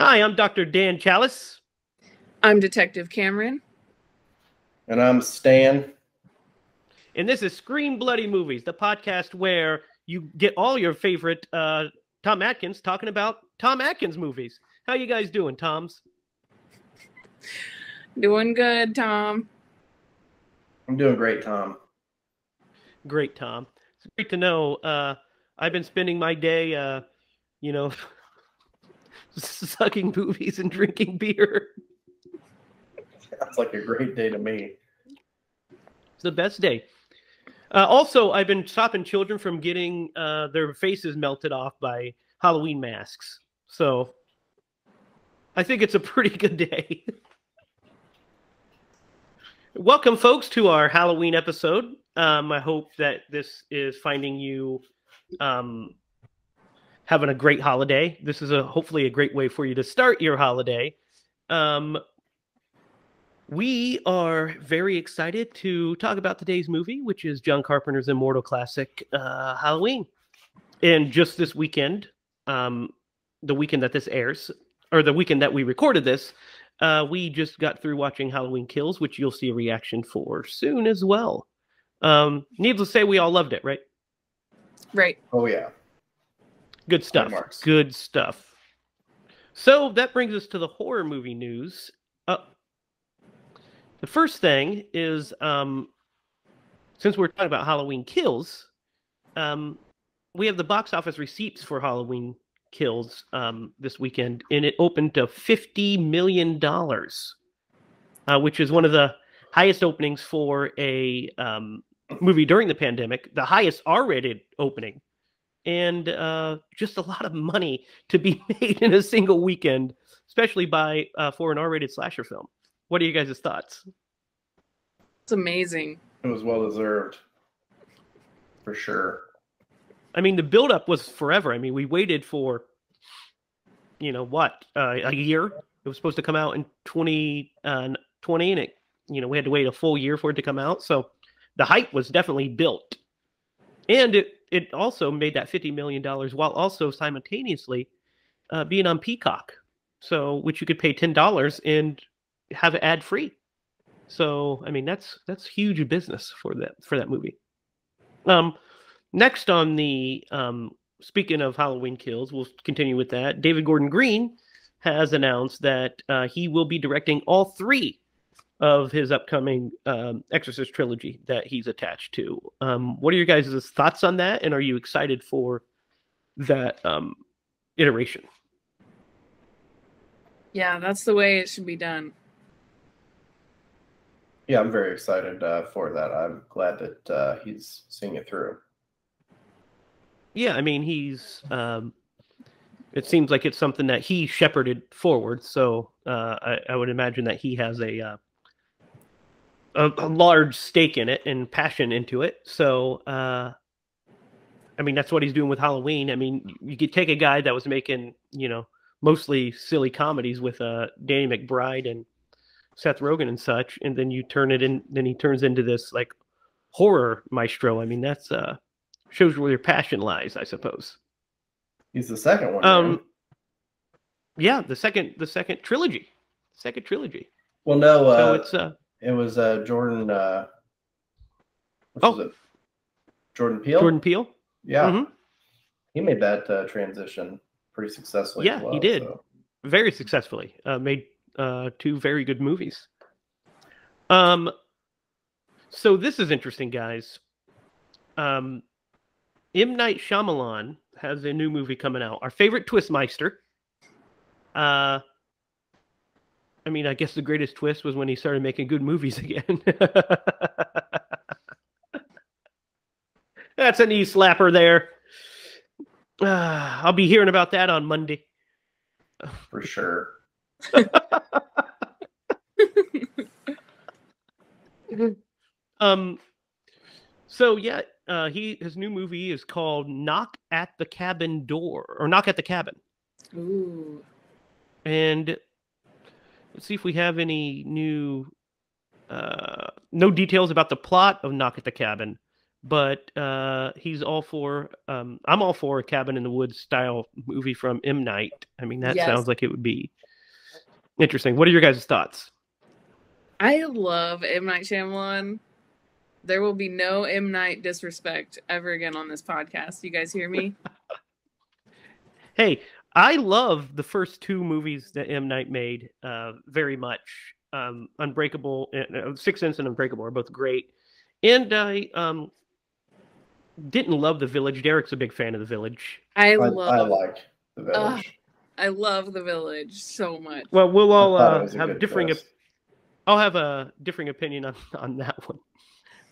Hi, I'm Dr. Dan Chalice. I'm Detective Cameron. And I'm Stan. And this is Scream Bloody Movies, the podcast where you get all your favorite uh, Tom Atkins talking about Tom Atkins movies. How you guys doing, Toms? Doing good, Tom. I'm doing great, Tom. Great, Tom. It's great to know. Uh, I've been spending my day, uh, you know, sucking movies and drinking beer. Sounds like a great day to me. It's the best day. Uh, also, I've been stopping children from getting uh, their faces melted off by Halloween masks. So I think it's a pretty good day. Welcome, folks, to our Halloween episode. Um, I hope that this is finding you um, having a great holiday. This is a hopefully a great way for you to start your holiday. Um, we are very excited to talk about today's movie, which is John Carpenter's immortal classic, uh, Halloween. And just this weekend, um, the weekend that this airs, or the weekend that we recorded this, uh, we just got through watching Halloween Kills, which you'll see a reaction for soon as well. Um, needless to say, we all loved it, right? Right. Oh yeah. Good stuff. Good stuff. So that brings us to the horror movie news. Uh, the first thing is, um, since we're talking about Halloween Kills, um, we have the box office receipts for Halloween Kills um, this weekend, and it opened to fifty million dollars, uh, which is one of the highest openings for a um, movie during the pandemic, the highest R-rated opening, and uh, just a lot of money to be made in a single weekend, especially by uh, for an R-rated slasher film. What are you guys' thoughts? It's amazing. It was well deserved. For sure. I mean, the buildup was forever. I mean, we waited for, you know, what uh, a year. It was supposed to come out in twenty uh, twenty, and it, you know, we had to wait a full year for it to come out. So the hype was definitely built, and it it also made that fifty million dollars while also simultaneously uh, being on Peacock, so which you could pay ten dollars and have it ad free. So I mean, that's that's huge business for that for that movie. Um, Next on the um, speaking of Halloween kills, we'll continue with that. David Gordon Green has announced that uh, he will be directing all three of his upcoming um, Exorcist trilogy that he's attached to. Um, what are your guys' thoughts on that, and are you excited for that um, iteration? Yeah, that's the way it should be done. Yeah, I'm very excited uh, for that. I'm glad that uh, he's seeing it through. Yeah, I mean he's. Um, it seems like it's something that he shepherded forward, so uh, I, I would imagine that he has a, uh, a a large stake in it and passion into it. So, uh, I mean, that's what he's doing with Halloween. I mean, you could take a guy that was making, you know, mostly silly comedies with uh, Danny McBride and Seth Rogen and such, and then you turn it in. Then he turns into this like horror maestro. I mean, that's uh shows where your passion lies, I suppose. He's the second one. Um, man. yeah, the second the second trilogy, second trilogy. well, no, uh, so it's uh it was uh, Jordan. Uh, Oh. was it? Jordan Peele. Jordan Peele. Yeah, Mhm. he made that uh, transition pretty successfully. Yeah, as he did. so. very successfully. Uh, made uh, two very good movies. Um, so this is interesting, guys. Um, M Night Shyamalan has a new movie coming out. Our favorite Twistmeister. Uh, I mean, I guess the greatest twist was when he started making good movies again. That's a knee slapper there. Uh, I'll be hearing about that on Monday. for sure. Um. So yeah, uh, he his new movie is called Knock at the Cabin Door or Knock at the Cabin, Ooh. and let's see if we have any new, uh, no details about the plot of Knock at the Cabin, but uh, he's all for. Um, I'm all for a cabin in the woods style movie from M Night. I mean, that Yes. sounds like it would be interesting. What are your guys' thoughts? I love M Night Shyamalan. There will be no M Night disrespect ever again on this podcast. You guys hear me? Hey, I love the first two movies that M Night made uh, very much. Um, Unbreakable, uh, Six Sense, and Unbreakable are both great. And I um, didn't love The Village. Derek's a big fan of The Village. I I, love. I like the Ugh, village. I love the village so much. Well, we'll all uh, was a have differing. Op- I'll have a differing opinion on on that one.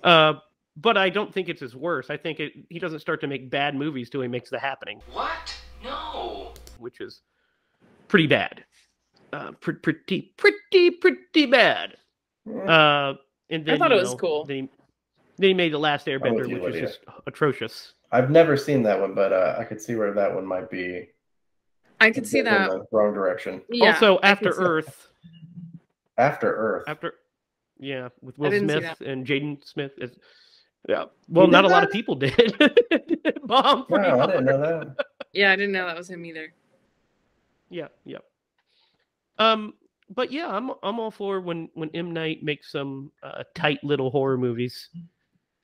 Uh, but I don't think it's his worst. I think it, he doesn't start to make bad movies till he makes The Happening, What? No. which is pretty bad. Uh, pre- pretty, pretty, pretty bad. Uh, and then I thought you it was know, cool. Then he, then he made The Last Airbender, you, which was Lydia. just atrocious. I've never seen that one, but uh, I could see where that one might be. I could see bit in that. the wrong direction. Yeah, also, After Earth, After Earth. after yeah, with Will Smith and Jaden Smith. Is, yeah, well, did not a lot of people did. Bomb pretty Wow, I didn't know that. Yeah, I didn't know that was him either. Yeah, yeah. Um, but yeah, I'm I'm all for when when M Night makes some uh, tight little horror movies.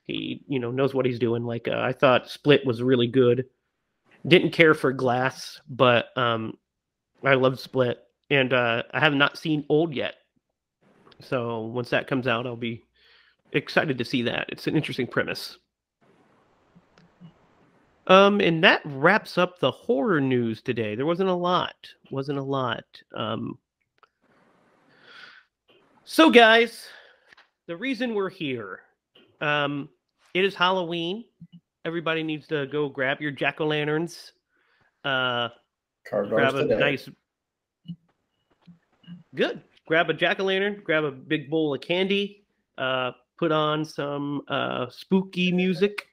He you know knows what he's doing. Like uh, I thought Split was really good. Didn't care for Glass, but um, I love Split, and uh, I have not seen Old yet. So once that comes out, I'll be excited to see that. It's an interesting premise. Um, and that wraps up the horror news today. There wasn't a lot. Wasn't a lot. Um, so, guys, the reason we're here, um, it is Halloween. Everybody needs to go grab your jack o' lanterns. Uh, grab a today. nice. Good. Grab a jack o' lantern. Grab a big bowl of candy. Uh, put on some uh, spooky music,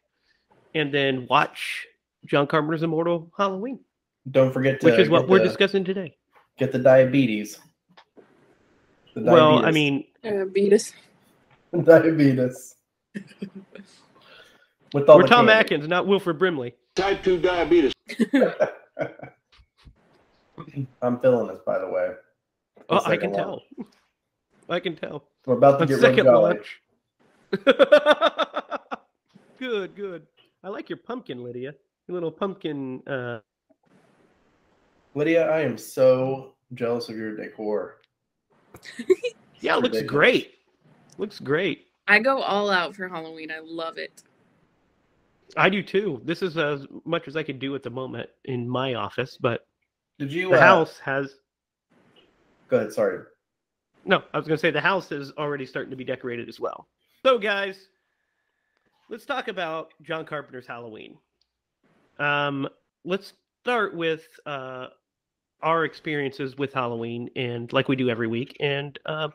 and then watch John Carpenter's Immortal Halloween, Don't forget to which is what we're the, discussing today. Get the diabetes. The Well, I mean, diabetes. diabetes. With all we're Tom candy. Atkins, not Wilford Brimley. Type 2 diabetes. I'm feeling this, by the way. The Oh, I can watch. tell. I can tell. We're about to On get second real jolly. watch. good, good. I like your pumpkin, Lydia. Your little pumpkin. Uh, Lydia, I am so jealous of your decor. yeah, it looks ridiculous. great. Looks great. I go all out for Halloween. I love it. I do too. This is as much as I could do at the moment in my office, but Did you? the uh, house has. Go ahead. Sorry. No, I was going to say the house is already starting to be decorated as well. So, guys, let's talk about John Carpenter's Halloween. Um, let's start with uh, our experiences with Halloween, and like we do every week. And uh,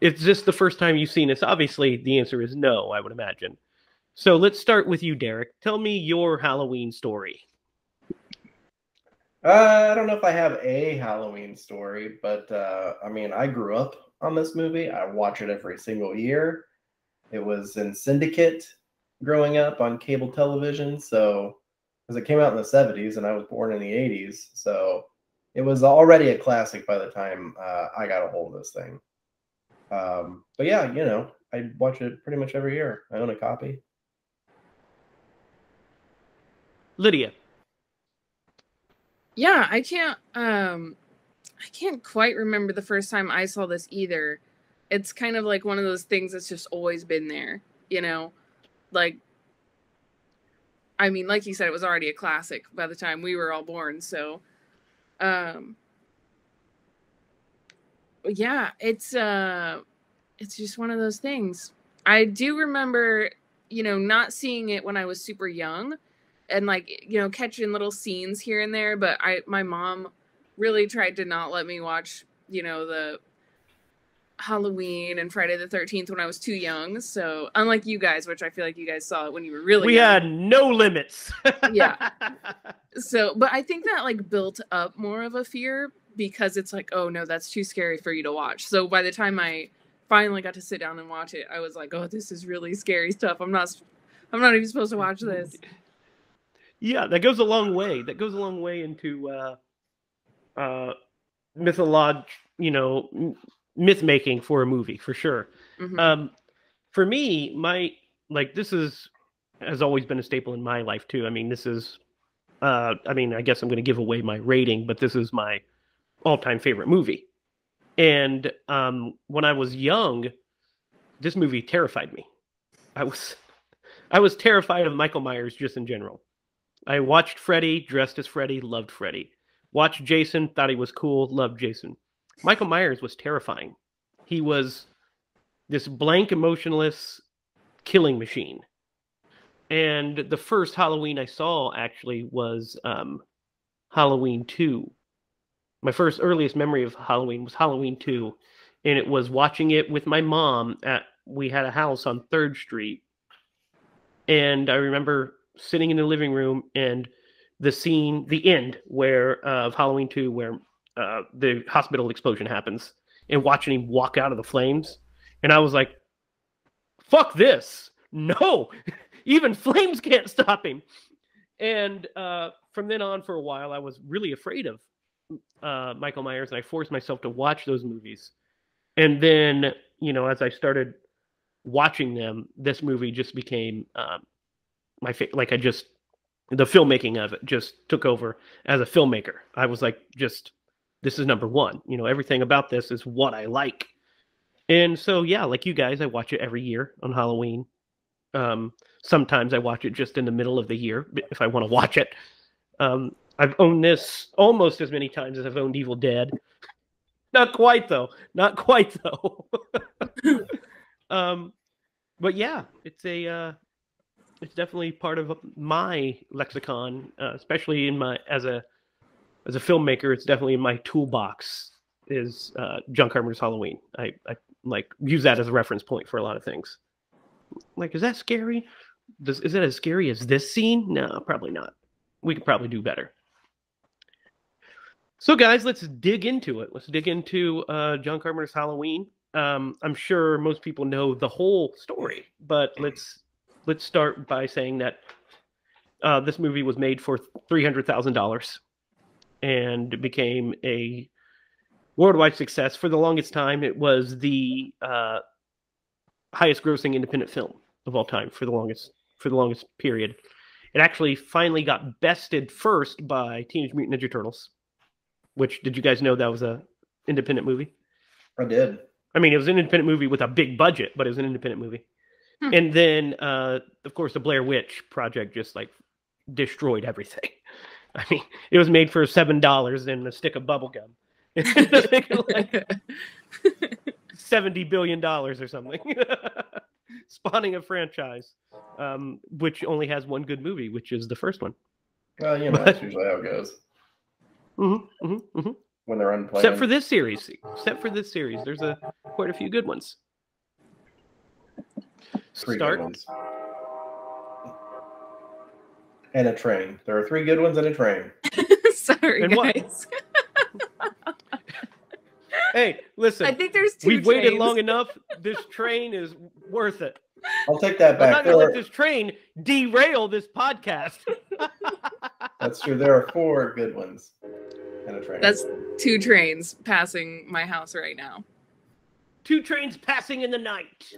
is this the first time you've seen this? Obviously, the answer is no. I would imagine. So let's start with you, Derek. Tell me your Halloween story. Uh, I don't know if I have a Halloween story, but uh, I mean, I grew up on this movie. I watch it every single year. It was in Syndicate growing up on cable television. So, because it came out in the 70s and I was born in the 80s. So, it was already a classic by the time uh, I got a hold of this thing. Um, but yeah, you know, I watch it pretty much every year. I own a copy. Lydia. Yeah, I can't um I can't quite remember the first time I saw this either. It's kind of like one of those things that's just always been there, you know? Like I mean, like you said, it was already a classic by the time we were all born, so um yeah, it's uh it's just one of those things. I do remember, you know, not seeing it when I was super young and like you know catching little scenes here and there but i my mom really tried to not let me watch you know the halloween and friday the 13th when i was too young so unlike you guys which i feel like you guys saw it when you were really we young. had no limits. Yeah. so but i think that like built up more of a fear because it's like oh no that's too scary for you to watch so by the time i finally got to sit down and watch it i was like oh this is really scary stuff i'm not I'm not even supposed to watch this. Yeah, that goes a long way. That goes a long way into uh, uh, mytholog, you know, myth making for a movie for sure. Mhm. Um, for me, my like this is has always been a staple in my life too. I mean, this is, uh, I mean, I guess I'm going to give away my rating, but this is my all-time favorite movie. And um, when I was young, this movie terrified me. I was, I was terrified of Michael Myers just in general. I watched Freddy, dressed as Freddy, loved Freddy. Watched Jason, thought he was cool, loved Jason. Michael Myers was terrifying. He was this blank, emotionless killing machine. And the first Halloween I saw actually was um, Halloween 2. My first earliest memory of Halloween was Halloween 2. And it was watching it with my mom at we had a house on 3rd Street. And I remember sitting in the living room and the scene, the end where uh, of Halloween 2, where uh, the hospital explosion happens, and watching him walk out of the flames. And I was like, fuck this. No, even flames can't stop him. And uh, from then on, for a while, I was really afraid of uh, Michael Myers, and I forced myself to watch those movies. And then, you know, as I started watching them, this movie just became um, my like I just the filmmaking of it just took over as a filmmaker. I was like, just this is number one. You know, everything about this is what I like. And so, yeah, like you guys, I watch it every year on Halloween. Um, sometimes I watch it just in the middle of the year if I want to watch it. Um, I've owned this almost as many times as I've owned Evil Dead. Not quite though. Not quite though. um, but yeah, it's a uh, it's definitely part of my lexicon, uh, especially in my as a as a filmmaker. It's definitely in my toolbox. Is uh, John Carpenter's Halloween? I, I like use that as a reference point for a lot of things. Like, is that scary? Does is it as scary as this scene? No, probably not. We could probably do better. So, guys, let's dig into it. Let's dig into uh, John Carpenter's Halloween. Um, I'm sure most people know the whole story, but let's let's start by saying that uh, this movie was made for three hundred thousand dollars, and became a worldwide success. For the longest time, it was the uh, highest-grossing independent film of all time for the longest for the longest period. It actually finally got bested first by Teenage Mutant Ninja Turtles. Which did you guys know that was a independent movie? I did. I mean, it was an independent movie with a big budget, but it was an independent movie. Hmm. And then, uh, of course, the Blair Witch Project just like destroyed everything. I mean, it was made for seven dollars and a stick of bubble gum. Like seventy billion dollars or something, spawning a franchise, um, which only has one good movie, which is the first one. Well, you know, that's usually how it goes Mm-hmm, mm-hmm, mm-hmm. when they're unplanned. Except for this series. Except for this series, there's a quite a few good ones. three Start. good ones. And a train. There are three good ones and a train. Sorry, And what? guys. Hey, listen. I think there's 2 We've waited long enough. This train is worth it. I'll take that back. I'm not going to let this train derail this podcast. that's true. There are four good ones and a train. That's two trains passing my house right now. Two trains passing in the night.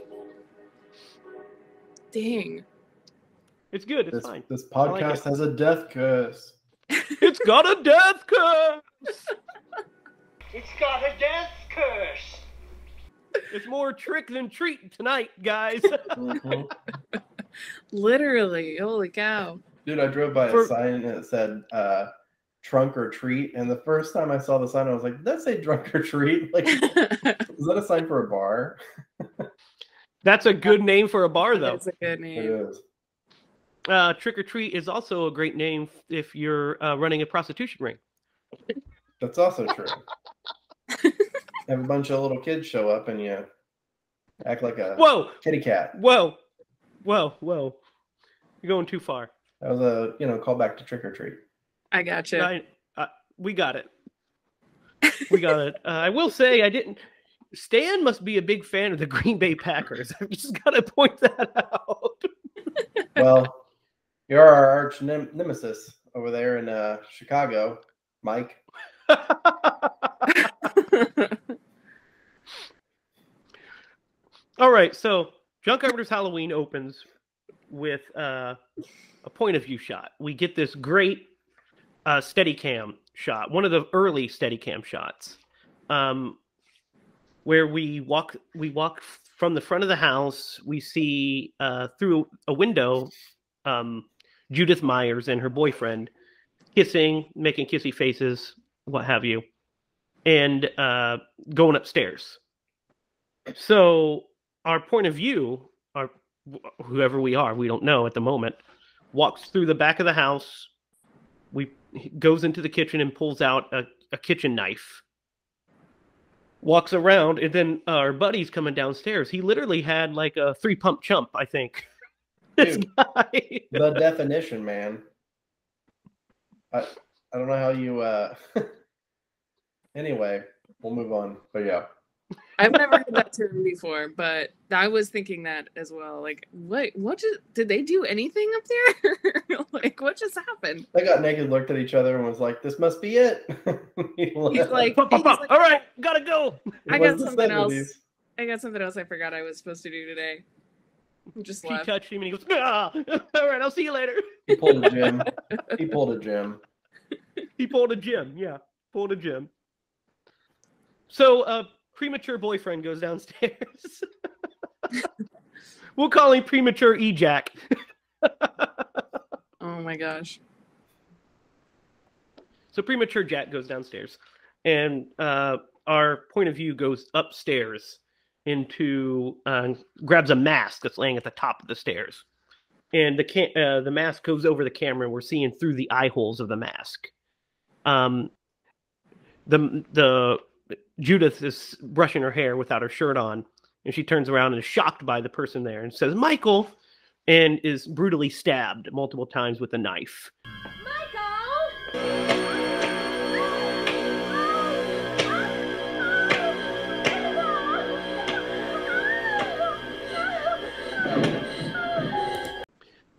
Dang. It's good. It's this, fine. this I like podcast has a death curse. It's got a death curse. It's got a death curse. It's more trick than treat tonight, guys. Mhm. Literally. Holy cow. Dude, I drove by For- a sign that said uh, trunk or treat, and the first time I saw the sign, I was like, "That's a say drunk or treat? Like, is that a sign for a bar?" That's a good name for a bar, though. That's a good name. is. Uh, trick or treat is also a great name if you're uh, running a prostitution ring. That's also true. Have a bunch of little kids show up, and you act like a Whoa, kitty cat. whoa, whoa, whoa! You're going too far. That was a you know callback to trick or treat. I gotcha. I, I, we got it. We got it. Uh, I will say I didn't. Stan must be a big fan of the Green Bay Packers. I've just got to point that out. well, you're our arch nem- nemesis over there in uh, Chicago, Mike. All right, so John Carpenter's Halloween opens with uh, a point of view shot. We get this great uh, steady cam shot, one of the early steady cam shots, um, where we walk we walk from the front of the house. We see uh, through a window um, Judith Myers and her boyfriend kissing, making kissy faces, what have you, and uh, going upstairs. So our point of view, our whoever we are, we don't know at the moment, walks through the back of the house. We goes into the kitchen and pulls out a, a kitchen knife. Walks around, and then our buddy's coming downstairs. He literally had like a three pump chump, I think. this Dude. guy. The definition, man. I I don't know how you. uh Anyway, we'll move on. But yeah, I've never heard that term before, but I was thinking that as well. Like, what? What just did they do anything up there? like, what just happened? they got naked, looked at each other, and was like, "This must be it." He left. like- Pop, pop, He's like- All right, gotta go. It I got something else. I got something else I forgot I was supposed to do today. Just He left. touched him and he goes, ah! All right, I'll see you later. He pulled a Jim. he pulled a Jim. He pulled a Jim. Yeah, pulled a Jim. So, uh, premature boyfriend goes downstairs. we'll call him premature ejac. Oh my gosh. So, premature Jack goes downstairs, and uh, our point of view goes upstairs into uh, grabs a mask that's laying at the top of the stairs, and the ca- uh, the mask goes over the camera, and we're seeing through the eye holes of the mask. Um, the the Judith is brushing her hair without her shirt on, and she turns around and is shocked by the person there and says, "Michael," and is brutally stabbed multiple times with a knife.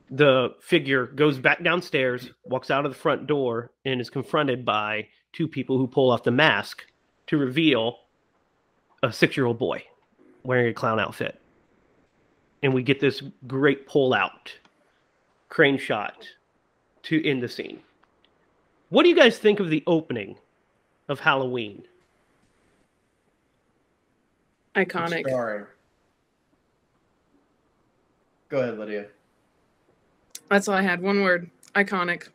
The figure goes back downstairs, walks out of the front door, and is confronted by two people who pull off the mask to reveal a six year old boy wearing a clown outfit. And we get this great pull out crane shot to end the scene. What do you guys think of the opening of Halloween? It's Iconic. jarring. Go ahead, Lydia. That's all I had. One word. Iconic.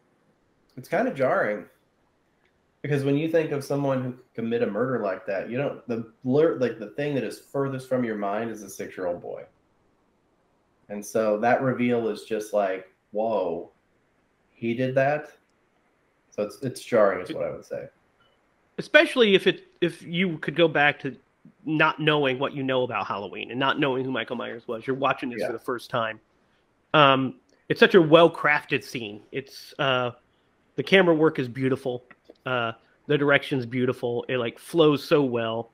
It's kind of jarring because when you think of someone who commit a murder like that, you don't the blur like the thing that is furthest from your mind is a six year old boy, and so that reveal is just like, whoa, he did that. So it's it's jarring, is what I would say. especially if it if you could go back to not knowing what you know about Halloween and not knowing who Michael Myers was. You're watching this Yeah. for the first time. Um, it's such a well crafted scene. It's uh, the camera work is beautiful. Uh, the direction's beautiful. It like flows so well,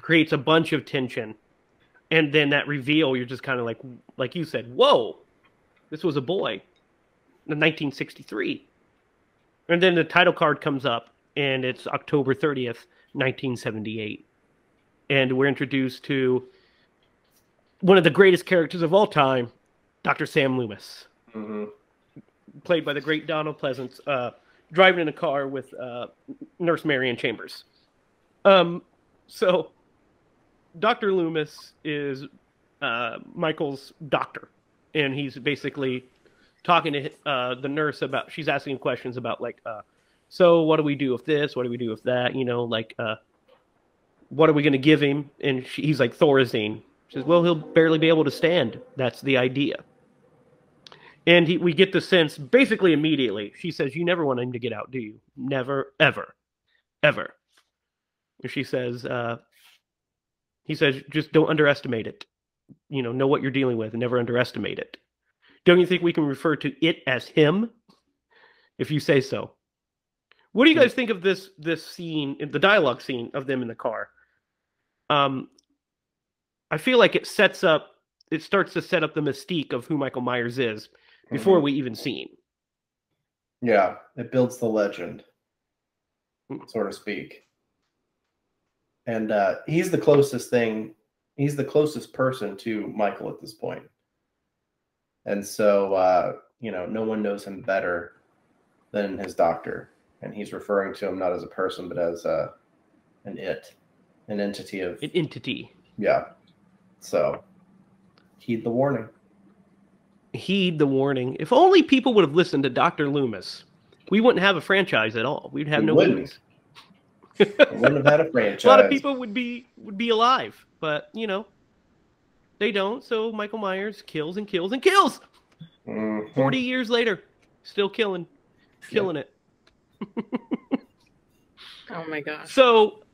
creates a bunch of tension, and then that reveal, you're just kind of like, like you said, whoa, this was a boy, in 1963, and then the title card comes up, and it's October 30th, 1978, and we're introduced to one of the greatest characters of all time, Dr. Sam Loomis hmm played by the great Donald Pleasence, uh, driving in a car with uh, Nurse Marion Chambers. Um, so, Dr. Loomis is uh, Michael's doctor, and he's basically talking to uh, the nurse about. She's asking questions about like, uh, so what do we do with this? What do we do with that? You know, like, uh, what are we going to give him? And she, he's like Thorazine. She says, well, he'll barely be able to stand. That's the idea and he, we get the sense basically immediately. She says, "You never want him to get out, do you? Never, ever, ever." She says, uh, "He says, just don't underestimate it. You know, know what you're dealing with, and never underestimate it. Don't you think we can refer to it as him, if you say so?" What do you guys think of this this scene, the dialogue scene of them in the car? Um, I feel like it sets up, it starts to set up the mystique of who Michael Myers is before Mhm. we even seen. Yeah, it builds the legend, Mm. so to speak. And uh, he's the closest thing. He's the closest person to Michael at this point. And so, uh, you know, no one knows him better than his doctor. And he's referring to him not as a person, but as uh, an it, an entity of, An entity. yeah. So, heed the warning. Heed the warning. If only people would have listened to Dr. Loomis, we wouldn't have a franchise at all. We'd have We no wouldn't. movies. We wouldn't have had a franchise. a lot of people would be would be alive, but you know, they don't. So Michael Myers kills and kills and kills. Mhm. Forty years later, still killing, killing it. Oh my gosh. So,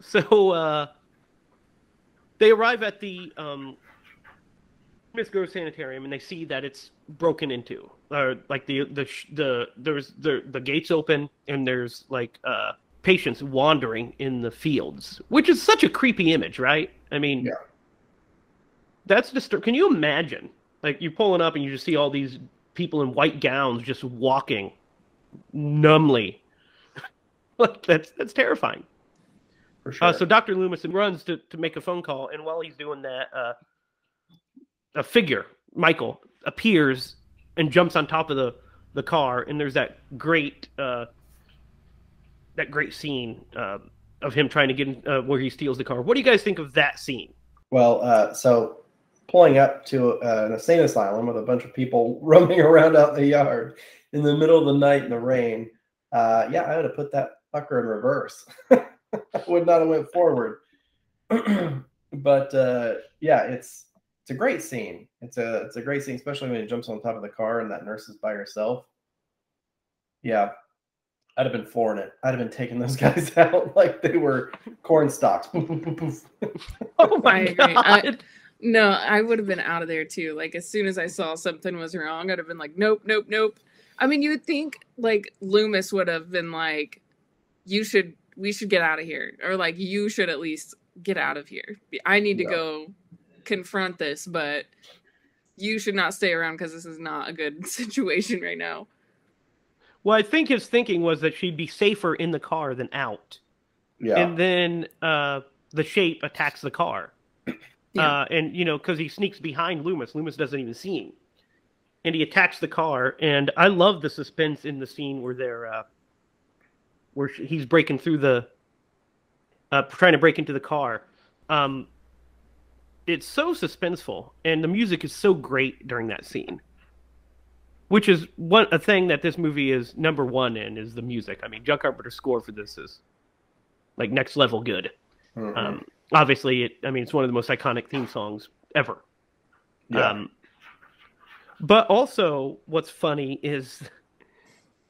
so uh, they arrive at the um, Smith's Grove Sanitarium and they see that it's broken into. Or like the the the there's the the gates open and there's like uh, patients wandering in the fields, which is such a creepy image, right? I mean, Yeah. that's disturbing Can you imagine? Like you're pulling up and you just see all these people in white gowns just walking numbly. like that's that's terrifying. For sure. Uh, so Dr. Loomis runs to, to make a phone call, and while he's doing that, uh, a figure, Michael, appears and jumps on top of the, the car, and there's that great uh, that great scene uh, of him trying to get in, uh, where he steals the car. What do you guys think of that scene? Well, uh, so pulling up to uh, an insane asylum with a bunch of people roaming around out in the yard in the middle of the night in the rain. Uh, yeah, I would have put that fucker in reverse. I would not have went forward. but yeah, it's it's a great scene. It's a it's a great scene, especially when he jumps on top of the car and that nurse is by herself. Yeah, I'd have been flooring it. I'd have been taking those guys out like they were corn stalks. Oh I agree. I- No, I would have been out of there too. Like as soon as I saw something was wrong, I'd have been like, nope, nope, nope. I mean, you would think like Loomis would have been like, you should, we should get out of here, or like you should at least get out of here. I need to Yeah. go confront this, but you should not stay around because this is not a good situation right now. Well, I think his thinking was that she'd be safer in the car than out. Yeah. and then uh, the shape attacks the car. Yeah. Uh, and you know, because he sneaks behind Loomis, Loomis doesn't even see him, and he attacks the car. And I love the suspense in the scene where they're uh, where he's breaking through the, uh, trying to break into the car. Um, it's so suspenseful, and the music is so great during that scene. Which is one a thing that this movie is number one in is the music. I mean, John Carpenter's score for this is like next level good. Mhm. Um, obviously, it. I mean, it's one of the most iconic theme songs ever. yeah. Um, but also, what's funny is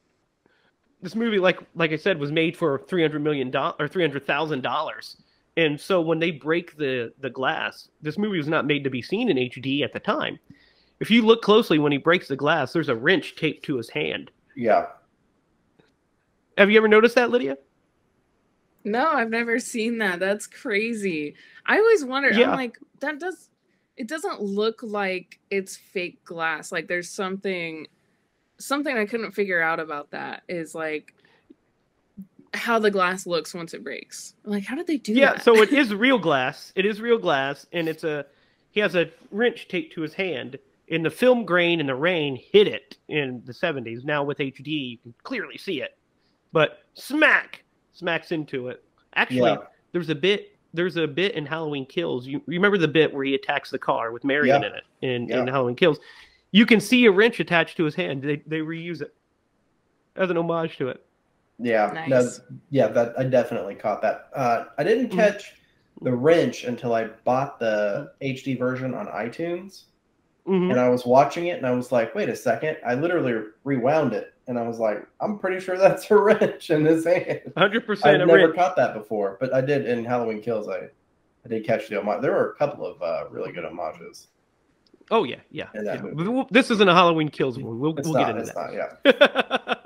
this movie, like like I said, was made for three hundred million dollars or three hundred thousand dollars. And so when they break the the glass, this movie was not made to be seen in HD at the time. If you look closely when he breaks the glass, there's a wrench taped to his hand. yeah. Have you ever noticed that, Lydia? No, I've never seen that. That's crazy. I always wonder. Yeah. I'm like, that does. It doesn't look like it's fake glass. Like there's something, something I couldn't figure out about that is like how the glass looks once it breaks. Like, how did they do yeah that? Yeah, so it is real glass it is real glass and it's a he has a wrench taped to his hand and the film grain and the rain hit it in the 70s now with hd you can clearly see it but smack smacks into it actually Yeah. there's a bit there's a bit in halloween kills you remember the bit where he attacks the car with marion Yeah. in it in, Yeah. in halloween kills you can see a wrench attached to his hand they, they reuse it as an homage to it Yeah, no, yeah, that I definitely caught that. Uh, I didn't Mhm. catch the wrench until I bought the HD version on iTunes, Mhm. and I was watching it, and I was like, "Wait a second! I literally rewound it, and I was like, I'm pretty sure that's a wrench in his hand. 100% I've never wrench. caught that before, but I did in Halloween Kills. I I did catch the homage. There were a couple of uh, really good homages. Oh yeah, yeah. Yeah. movie. But we'll- This isn't a Halloween Kills one. We'll, we'll not. get into that. not. Yeah.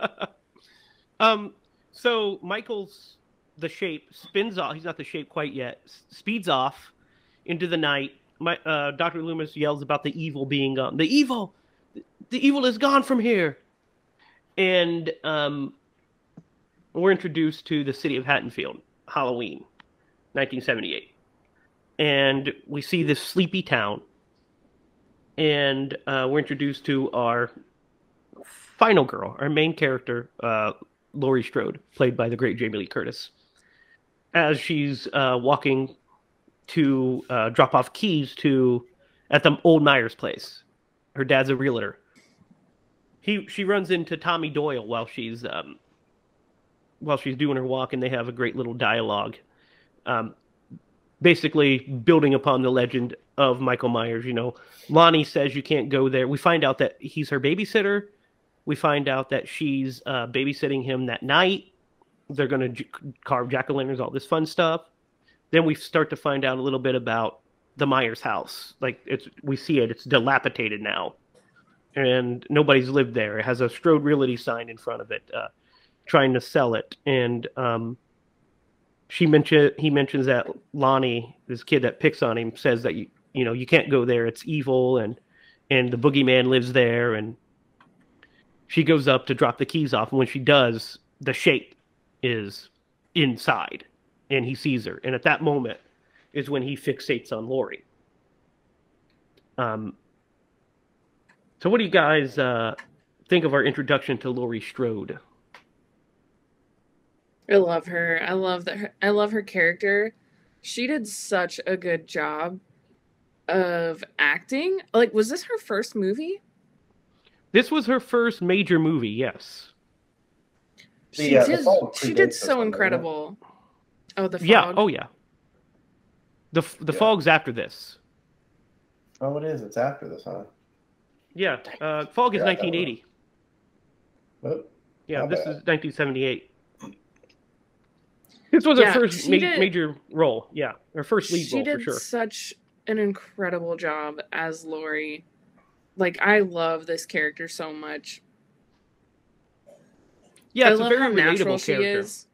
um. So Michael's the shape spins off. He's not the shape quite yet. Speeds off into the night. My uh, Doctor Loomis yells about the evil being gone. The evil, the evil is gone from here. And um, we're introduced to the city of Haddonfield, Halloween, 1978. And we see this sleepy town. And uh, we're introduced to our final girl, our main character, uh, Laurie Strode, played by the great Jamie Lee Curtis. As she's uh, walking to uh, drop off keys to at the old Myers place. Her dad's a realtor. He she runs into Tommy Doyle while she's um, while she's doing her walk, and they have a great little dialogue, um, basically building upon the legend of Michael Myers. You know, Lonnie says you can't go there. We find out that he's her babysitter. We find out that she's uh, babysitting him that night. They're going to carve jack o' lanterns, all this fun stuff then we start to find out a little bit about the Myers house. Like it's we see it, it's dilapidated now, and nobody's lived there. It has a Strode Realty sign in front of it, uh, trying to sell it. And um, she mentioned he mentions that Lonnie, this kid that picks on him, says that you you know you can't go there. It's evil, and and the boogeyman lives there. And she goes up to drop the keys off, and when she does, the shape is inside and he sees her. And at that moment is when he fixates on Laurie. Um, so, what do you guys uh, think of our introduction to Laurie Strode? I love her. I love that. Her, I love her character. She did such a good job of acting. Like, was this her first movie? This was her first major movie. Yes. She The, uh, did. She did so one, doesn't incredible. Oh, the fog. Yeah. Oh, yeah. The f- the Yeah. fog's after this. Oh, it is. It's after this, huh? Yeah. Uh, fog is Yeah, 1980. Oh, Yeah. This bad. is 1978. This was her first she ma- did- major role. Yeah, her first lead she role did for sure. such an incredible job as Laurie. Like I love this character so much. Yeah, I it's a very how natural she character. is.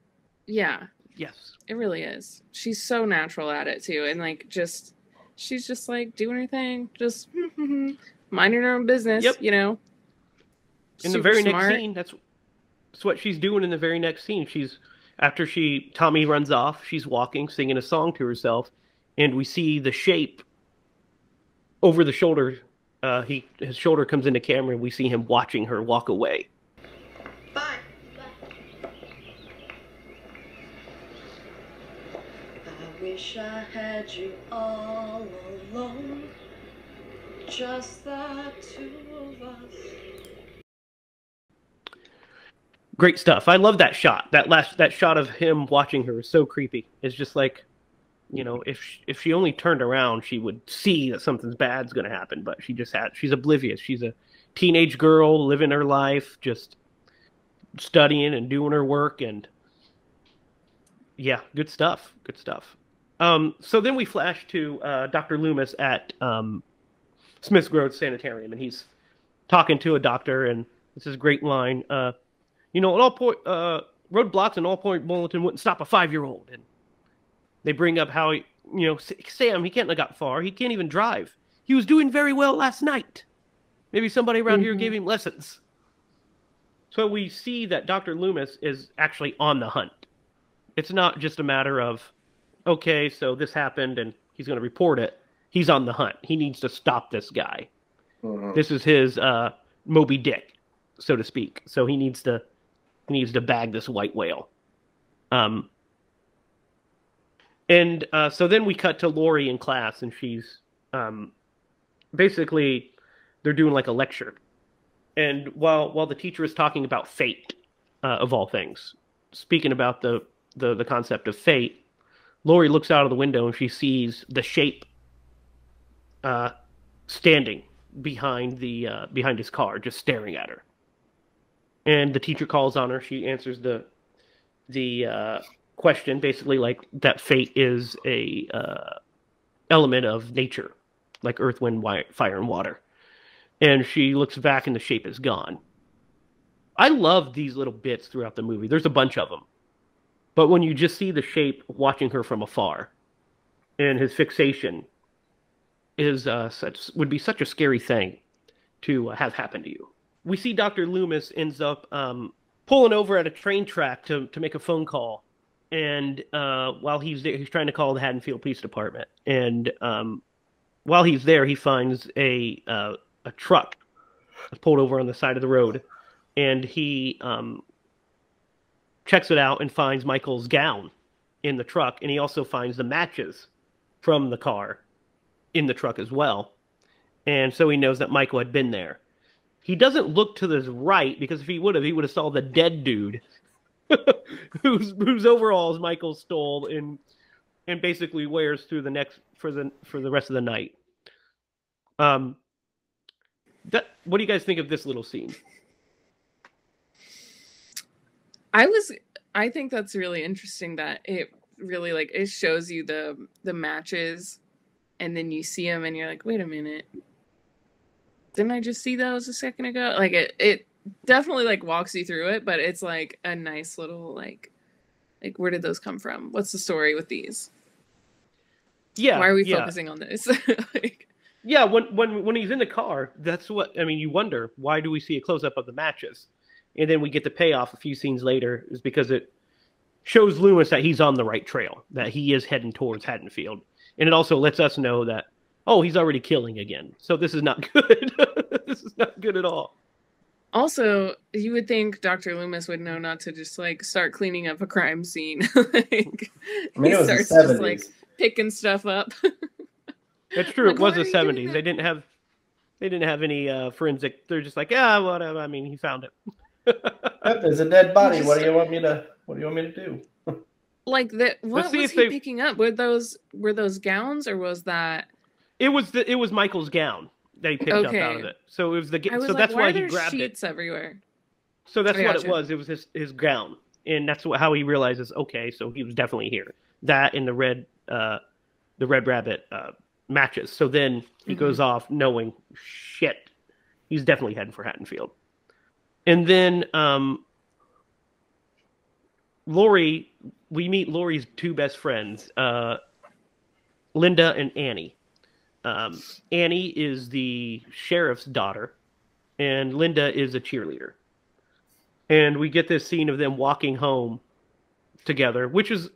Yeah, Yes. it really is. She's so natural at it too, and like just she's just like doing her thing, just minding her own business. Yep. You know. In the very smart. next scene, that's that's what she's doing in the very next scene. She's after she Tommy runs off, she's walking, singing a song to herself, and we see the shape over the shoulder. Uh, he his shoulder comes into camera, and we see him watching her walk away. Bye. I wish I had you all alone. Just the two of us. Great stuff. I love that shot. That last that shot of him watching her is so creepy. It's just like, you know, if sh- if she only turned around, she would see that something's bad's going to happen. But she just had. She's oblivious. She's a teenage girl living her life, just studying and doing her work, and yeah, good stuff. Good stuff. Um, so then we flash to uh, Dr. Loomis at um, Smith's Grove Sanitarium, and he's talking to a doctor, and this is a great line. Uh, you know, an all point uh, roadblocks and all point bulletin wouldn't stop a five year old. And they bring up how he, you know, Sam he can't have got far. He can't even drive. He was doing very well last night. Maybe somebody around here Mhm. gave him lessons. So we see that Dr. Loomis is actually on the hunt. It's not just a matter of, okay, so this happened and he's going to report it. He's on the hunt. He needs to stop this guy mhm. this is his uh Moby Dick, so to speak. So he needs to he needs to bag this white whale. Um and uh so then we cut to Laurie in class and she's um basically they're doing like a lecture. And while while the teacher is talking about fate, uh, of all things, speaking about the, the the concept of fate, Laurie looks out of the window and she sees the shape uh standing behind the uh, behind his car, just staring at her. And the teacher calls on her. She answers the the uh, question, basically like that fate is a uh, element of nature, like earth, wind, wi- fire, and water. And she looks back, and the shape is gone. I love these little bits throughout the movie. There's a bunch of them, but when you just see the shape watching her from afar, and his fixation is uh, such would be such a scary thing. to uh, have happen to you. We see Dr. Loomis ends up um, pulling over at a train track to, to make a phone call. And uh, while he's there, he's trying to call the Haddonfield Police Department. And um, while he's there, he finds a uh, a truck pulled over on the side of the road, and he um, checks it out and finds Michael's gown in the truck, and he also finds the matches from the car in the truck as well. And so he knows that Michael had been there. He doesn't look to his right because if he would have, he would have saw the dead dude whose whose overalls Michael stole and and basically wears through the next for the for the rest of the night. Um, that what do you guys think of this little scene? I was I think that's really interesting that it really like it shows you the the matches and then you see them and you're like, "Wait a minute. Didn't I just see those a second ago?" Like it it definitely like walks you through it, but it's like a nice little like like where did those come from? What's the story with these? Yeah, Why are we yeah. focusing on this? like, Yeah, when when when he's in the car, that's what I mean. You wonder why do we see a close up of the matches, and then we get the payoff a few scenes later is because it shows Loomis that he's on the right trail, that he is heading towards Haddonfield, and it also lets us know that oh he's already killing again. So this is not good. this is not good at all. Also, you would think Dr. Loomis would know not to just like start cleaning up a crime scene. like, I mean, he it was starts just like picking stuff up. It's true. Like, it was the seventies. They didn't have they didn't have any uh, forensic. They're just like yeah, whatever. I mean, he found it. Yep, there's a dead body. What do you want me to? What do you want me to do? like that what was he they- picking up? Were those were those gowns or was that It was the it was Michael's gown that he picked up out of it. So it was the so like, that's why, why he grabbed it. sheets everywhere? So that's I what it was. It was his his gown, and that's what, how he realizes. Okay, so he was definitely here. That and the red, uh, the red rabbit uh, matches. So then he Mhm. goes off knowing shit. He's definitely heading for Haddonfield. And then um, Laurie, we meet Laurie's two best friends, uh, Linda and Annie. Um, Annie is the sheriff's daughter, and Linda is a cheerleader. And we get this scene of them walking home together, which is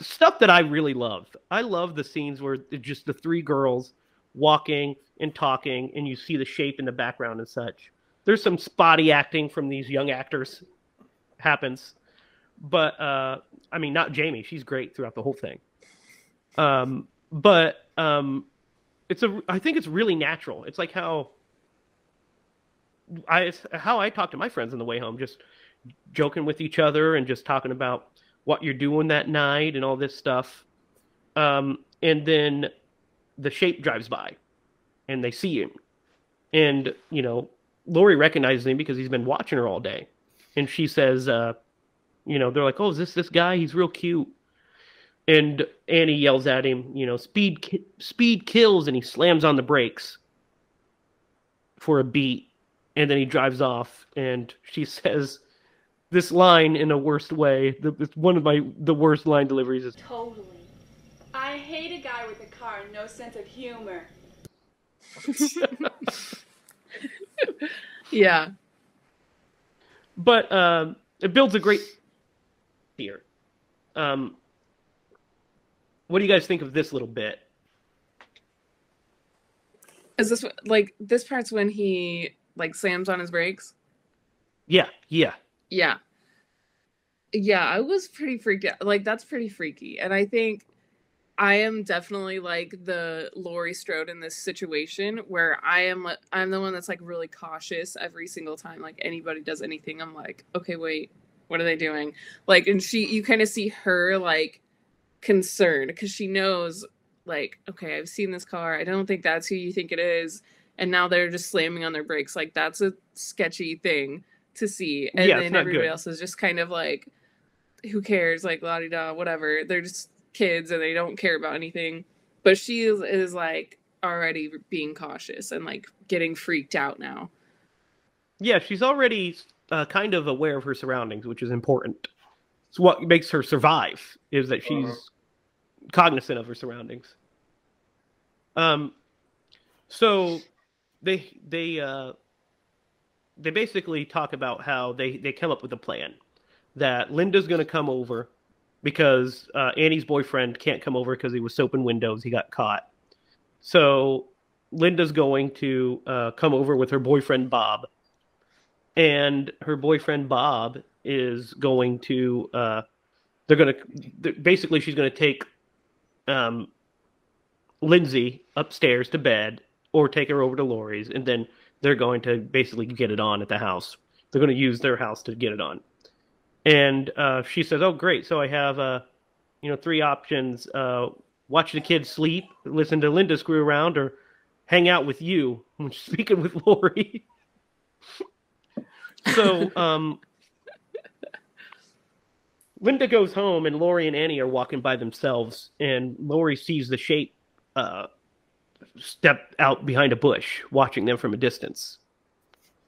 stuff that I really love. I love the scenes where just the three girls walking and talking, and you see the shape in the background and such. There's some spotty acting from these young actors happens, but uh, I mean, not Jamie. She's great throughout the whole thing. Um, but um, it's a. I think it's really natural. It's like how I how I talk to my friends on the way home, just joking with each other and just talking about what you're doing that night and all this stuff. Um, and then the shape drives by, and they see him, and you know Laurie recognizes him because he's been watching her all day, and she says, uh, you know, they're like, "Oh, is this this guy? He's real cute." And Annie yells at him, you know, "Speed, ki- speed kills," and he slams on the brakes for a beat, and then he drives off. And she says this line in a worst way. The, it's one of my the worst line deliveries is, Totally. I hate a guy with a car and no sense of humor. Yeah. but um, it builds a great fear. Um, what do you guys think of this little bit? Is this like this part's when he like slams on his brakes? Yeah, yeah, Yeah. Yeah, I was pretty freaky. Like that's pretty freaky. And I think I am definitely like the Laurie Strode in this situation where I am I'm the one that's like really cautious every single time like anybody does anything. I'm like, okay, wait, what are they doing? Like and she you kind of see her like concerned because she knows like, okay, I've seen this car. I don't think that's who you think it is. And now they're just slamming on their brakes. Like that's a sketchy thing to see. And Yeah, then everybody good. else is just kind of like, who cares? Like la di da, whatever. They're just kids and they don't care about anything. But she is, is like already being cautious and like getting freaked out now. yeah. She's already uh, kind of aware of her surroundings, which is important. It's what makes her survive is that she's. Cognizant of her surroundings. Um, so they they uh they basically talk about how they they come up with a plan that Linda's going to come over because uh, Annie's boyfriend can't come over because he was soaping windows. He got caught. So Linda's going to uh, come over with her boyfriend Bob, and her boyfriend Bob is going to. Uh, they're going to basically she's going to take um, Lindsay upstairs to bed or take her over to Laurie's, and then they're going to basically get it on at the house. They're going to use their house to get it on. And uh, she says, "Oh, great! So I have, uh, you know, three options: uh, watch the kids sleep, listen to Linda screw around, or hang out with you." When she's speaking with Laurie. so, um, Linda goes home, and Laurie and Annie are walking by themselves, and Laurie sees the shape uh, step out behind a bush, watching them from a distance.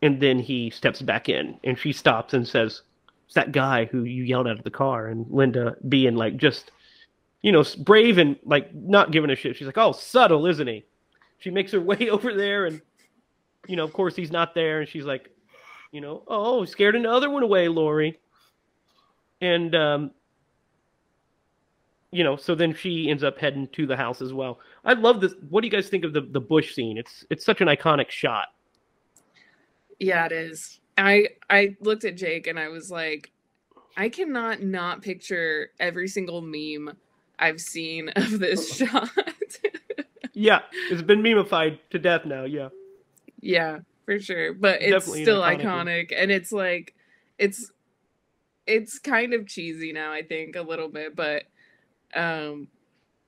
And then he steps back in, and she stops and says, "It's that guy who you yelled out of the car." And Linda, being like just, you know, brave and like not giving a shit, she's like, "Oh, subtle, isn't he?" She makes her way over there, and you know, of course, he's not there, and she's like, you know, "Oh, scared another one away, Laurie." And um, you know, so then she ends up heading to the house as well. I love this. What do you guys think of the the bush scene? It's it's such an iconic shot. Yeah, it is. I I looked at Jake and I was like, I cannot not picture every single meme I've seen of this shot. yeah, it's been memeified to death now. Yeah. Yeah, for sure. But it's Definitely still iconic iconic, and it's like it's it's kind of cheesy now, I think, a little bit, but um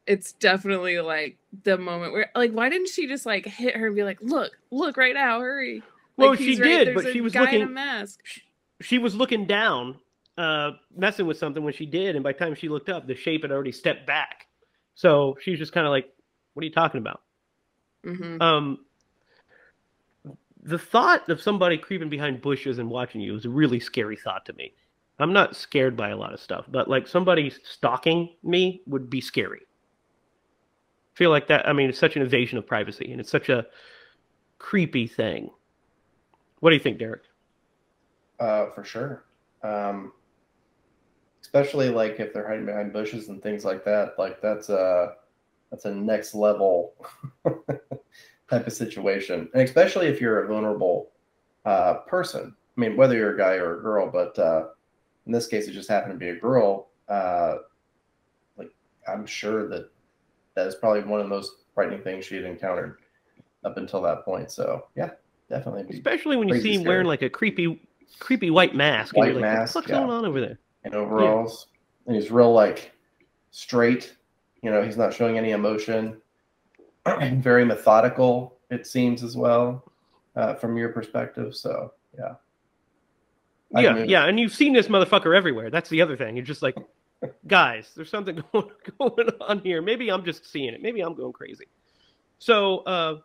it's definitely like the moment where like why didn't she just like hit her and be like, Look, look right now, hurry. Well, Like, she right- did, but she was guy in a looking- mask. She was looking down, uh, messing with something when she did, and by the time she looked up, the shape had already stepped back. So she was just kind of like, "What are you talking about?" hmm Um, the thought of somebody creeping behind bushes and watching you is a really scary thought to me. I'm not scared by a lot of stuff, but like somebody stalking me would be scary. I feel like that. I mean, it's such an invasion of privacy, and it's such a creepy thing. What do you think, Derek? Uh, for sure. Um, especially like if they're hiding behind bushes and things like that. Like that's a that's a next level type of situation, and especially if you're a vulnerable uh, person. I mean, whether you're a guy or a girl, but uh, in this case, it just happened to be a girl. Uh, like I'm sure that that is probably one of the most frightening things she had encountered up until that point. So yeah, definitely. Especially when you see him scary. wearing like a creepy, creepy white mask, White and you're like, mask, "What the fuck's yeah. going on over there?" And overalls, and he's real like straight. You know, he's not showing any emotion. Very methodical, it seems as well, uh, from your perspective. So yeah, I yeah, mean- yeah, and you've seen this motherfucker everywhere. That's the other thing. You're just like, guys, there's something going, going on here. Maybe I'm just seeing it. Maybe I'm going crazy. So uh,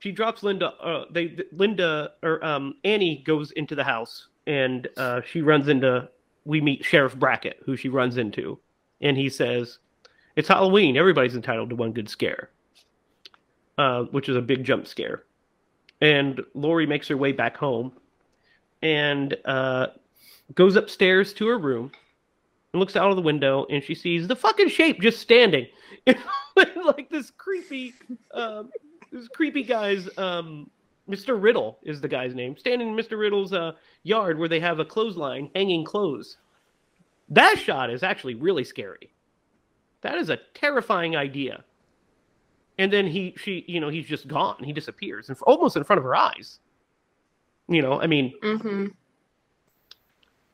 she drops Linda. Uh, they Linda or um, Annie goes into the house, and uh, she runs into. We meet Sheriff Brackett, who she runs into, and he says, "It's Halloween. Everybody's entitled to one good scare," uh, which is a big jump scare. And Laurie makes her way back home, and uh, goes upstairs to her room and looks out of the window and she sees the fucking shape just standing. Like this creepy um, this creepy guy's um, mr riddle is the guy's name standing in mr riddle's uh, yard where they have a clothesline hanging clothes. That shot is actually really scary. That is a terrifying idea. And then he she you know he's just gone. He disappears and almost in front of her eyes you know i mean hmm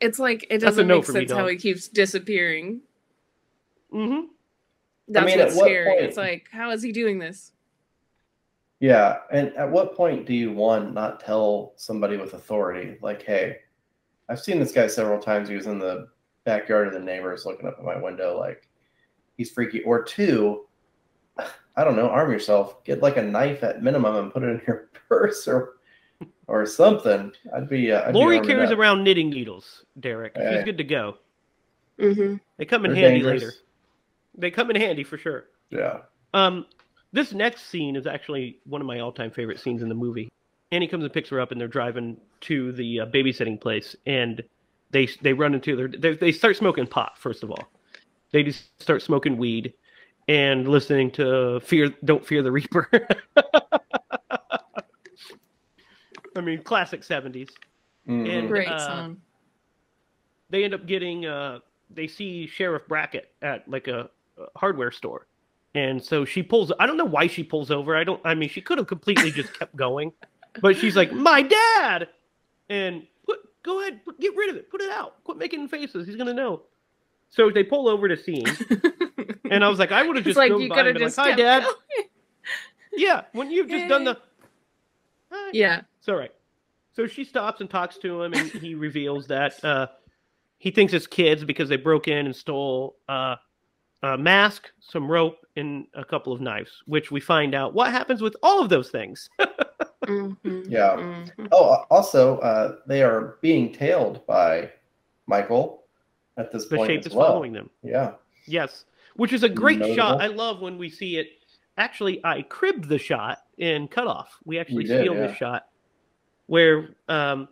It's like it doesn't no make for me, sense how he keeps disappearing. hmm That's mean, at what's what scary. point- It's like, how is he doing this? yeah. And at what point do you one not tell somebody with authority, like, hey, I've seen this guy several times. He was in the backyard of the neighbors, looking up at my window, like he's freaky. Or two, I don't know, arm yourself, get like a knife at minimum and put it in your purse or or something. I'd be. Uh, I'd Laurie armed carries enough. around knitting needles, Derek. She's good to go. Mm-hmm. They come in They're handy dangerous. later. They come in handy for sure. Yeah. Um, this next scene is actually one of my all-time favorite scenes in the movie. Annie comes and picks her up, and they're driving to the uh, babysitting place, and they they run into their they, they start smoking pot. First of all, they just start smoking weed and listening to "Fear Don't Fear the Reaper." I mean, classic seventies. Mhm. And- Great uh, song. They end up getting uh, they see Sheriff Brackett at like a, a hardware store, and so she pulls. I don't know why she pulls over. I don't. I mean, she could have completely just kept going, but she's like, "My dad," and put go ahead, put, get rid of it, put it out, quit making faces. He's gonna know. So they pull over to scene, and I was like, I would have just like you by could and have been just like, "Hi, Dad." yeah. Wouldn't you've just done the. Hi. Yeah. It's all right. So she stops and talks to him, and he reveals that uh, he thinks it's kids because they broke in and stole uh, a mask, some rope, and a couple of knives. Which we find out what happens with all of those things. Mhm, Yeah. mhm. Oh, also, uh, they are being tailed by Michael at this the point shape as is well. following them. Yeah. Yes, which is a great Notable. shot. I love when we see it. Actually, I cribbed the shot in cutoff. We actually did, steal yeah. this shot where um,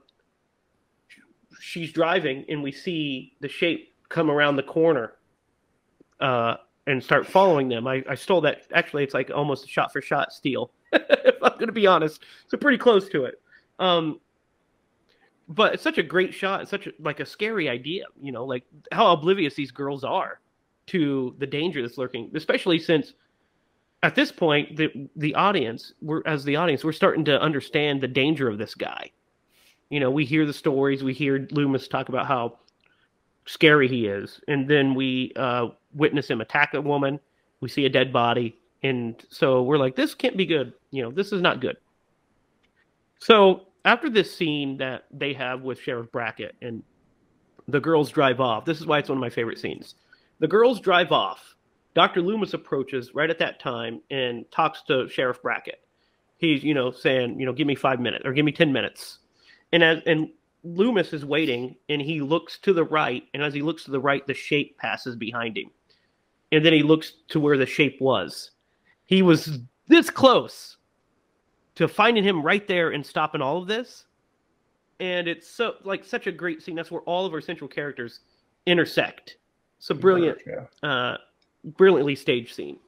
she's driving and we see the shape come around the corner uh, and start following them. I, I stole that. Actually, it's like almost a shot for shot steal. if I'm going to be honest, so pretty close to it. Um, but it's such a great shot. It's such a, like a scary idea. You know, like how oblivious these girls are to the danger that's lurking, especially since at this point the the audience we're as the audience we're starting to understand the danger of this guy. You know, we hear the stories, we hear Loomis talk about how scary he is, and then we uh, witness him attack a woman. We see a dead body, and so we're like, this can't be good. You know, this is not good. So after this scene that they have with Sheriff Brackett and the girls drive off, this is why it's one of my favorite scenes. The girls drive off. Dr. Loomis approaches right at that time and talks to Sheriff Brackett. He's, you know, saying, you know, give me five minutes or give me 10 minutes. And as, and Loomis is waiting and he looks to the right. And as he looks to the right, the shape passes behind him. And then he looks to where the shape was. He was this close to finding him right there and stopping all of this. And it's so like such a great scene. That's where all of our central characters intersect. A brilliant Yeah. uh, brilliantly staged scene.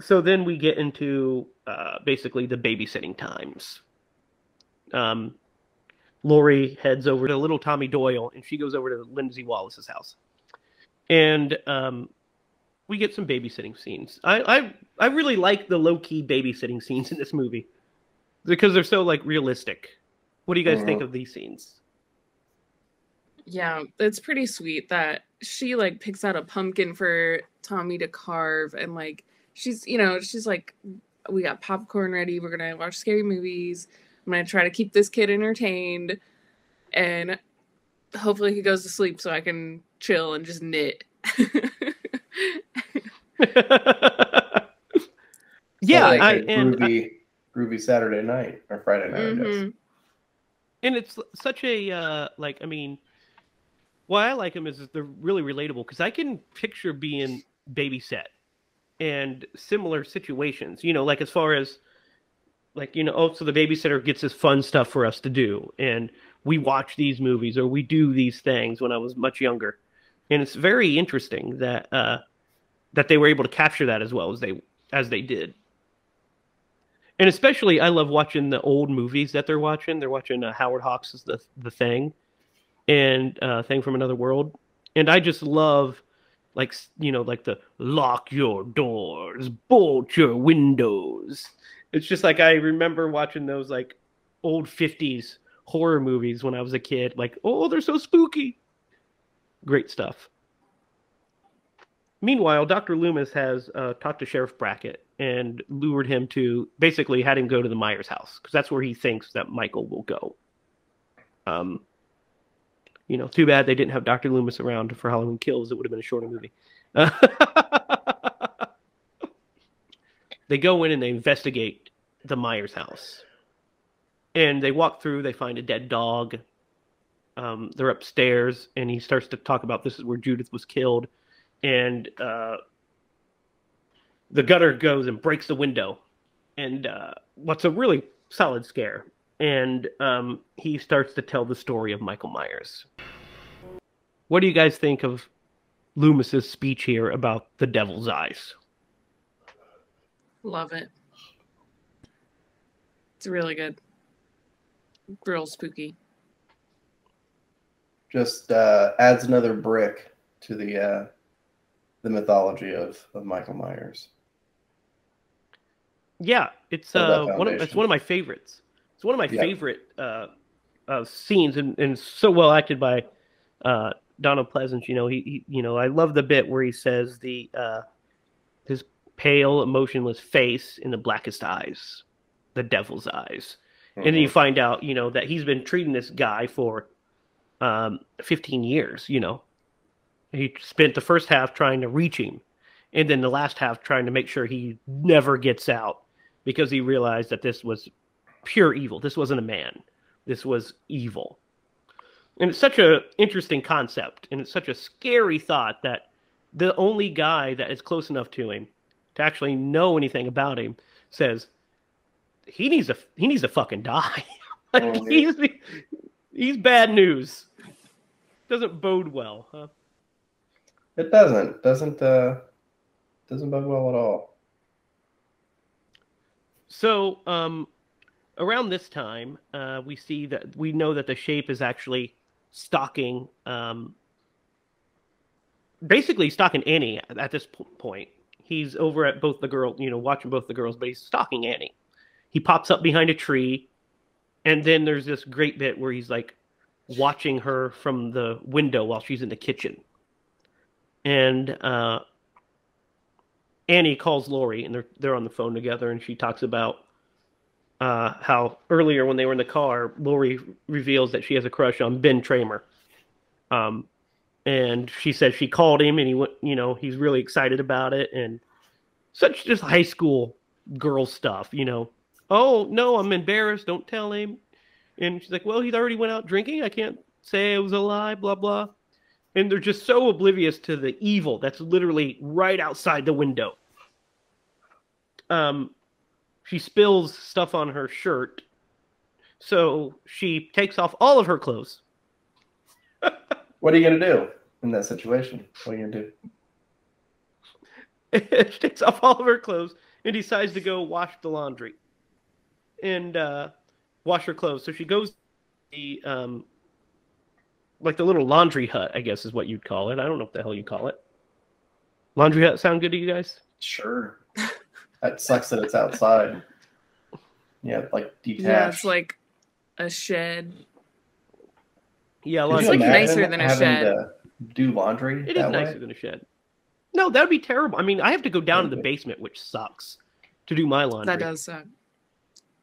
So then we get into uh, basically the babysitting times. Um, Laurie heads over to little Tommy Doyle, and she goes over to Lindsay Wallace's house, and um, we get some babysitting scenes. I I, I really like the low key babysitting scenes in this movie because they're so like realistic. What do you guys think Mhm. of these scenes? Yeah, it's pretty sweet that she like picks out a pumpkin for Tommy to carve and like she's you know, she's like we got popcorn ready, we're going to watch scary movies. I'm going to try to keep this kid entertained and hopefully he goes to sleep so I can chill and just knit. yeah, like I, a and groovy, groovy Saturday night or Friday night. I guess. Mhm. and it's such a uh, like I mean, why I like them is they're really relatable because I can picture being babysat and similar situations. You know, like as far as like you know, oh, so the babysitter gets this fun stuff for us to do, and we watch these movies or we do these things when I was much younger, and it's very interesting that uh, that they were able to capture that as well as they as they did. And especially, I love watching the old movies that they're watching. They're watching uh, Howard Hawks' is The The Thing, and uh, Thing from Another World, and I just love, like you know, like the lock your doors, bolt your windows. It's just like I remember watching those like old '50s horror movies when I was a kid. Like, oh, they're so spooky. Great stuff. Meanwhile, Dr. Loomis has uh, talked to Sheriff Brackett and lured him to basically had him go to the Myers house because that's where he thinks that Michael will go. Um, you know, too bad they didn't have Dr. Loomis around for Halloween Kills. It would have been a shorter movie. they go in and they investigate the Myers house. And they walk through, they find a dead dog. Um, they're upstairs, and he starts to talk about this is where Judith was killed and uh, the gutter goes and breaks the window, and uh, what's a really solid scare. And um, he starts to tell the story of Michael Myers. What do you guys think of Loomis's speech here about the devil's eyes? Love it. It's really good. Real spooky. Just uh, adds another brick to the uh, the mythology of, of Michael Myers. Yeah, it's uh, one of, it's one of my favorites. It's one of my Yeah. favorite uh, uh, scenes, and, and so well acted by uh, Donald Pleasence. You know, he, he, you know, I love the bit where he says the uh, his pale, emotionless face in the blackest eyes, the devil's eyes, and then you Mhm. find out, you know, that he's been treating this guy for um, 15 years. You know, he spent the first half trying to reach him, and then the last half trying to make sure he never gets out because he realized that this was pure evil. This wasn't a man. This was evil. And it's such a interesting concept and it's such a scary thought that the only guy that is close enough to him to actually know anything about him says he needs to he needs to fucking die. like Oh, he's he's bad news. Doesn't bode well, huh? It doesn't doesn't uh, doesn't bode well at all. So, um, around this time, uh, we see that we know that the shape is actually stalking, um, basically stalking Annie at this point. He's over at both the girl, you know, watching both the girls, but he's stalking Annie. He pops up behind a tree, and then there's this great bit where he's like watching her from the window while she's in the kitchen. And uh, Annie calls Laurie, and they're they're on the phone together, and she talks about uh, how earlier when they were in the car, Laurie reveals that she has a crush on Ben Tramer. Um, and she said she called him, and he went, you know, he's really excited about it, and such just high school girl stuff, you know. Oh no, I'm embarrassed. Don't tell him. And she's like, well, he's already went out drinking. I can't say it was a lie. Blah blah. And they're just so oblivious to the evil that's literally right outside the window. Um, she spills stuff on her shirt, so she takes off all of her clothes. What are you gonna do in that situation? What are you gonna do? she takes off all of her clothes and decides to go wash the laundry and uh, wash her clothes. So she goes to the um, like the little laundry hut, I guess is what you'd call it. I don't know what the hell you call it. Laundry hut sound good to you guys? Sure. That sucks that it's outside. Yeah, like detached. Yeah, it's like a shed. Yeah, Could laundry. you like nicer than a having shed. to do laundry. It is that nicer way? than a shed. No, that would be terrible. I mean, I have to go down to the basement, which sucks, to do my laundry. That does suck.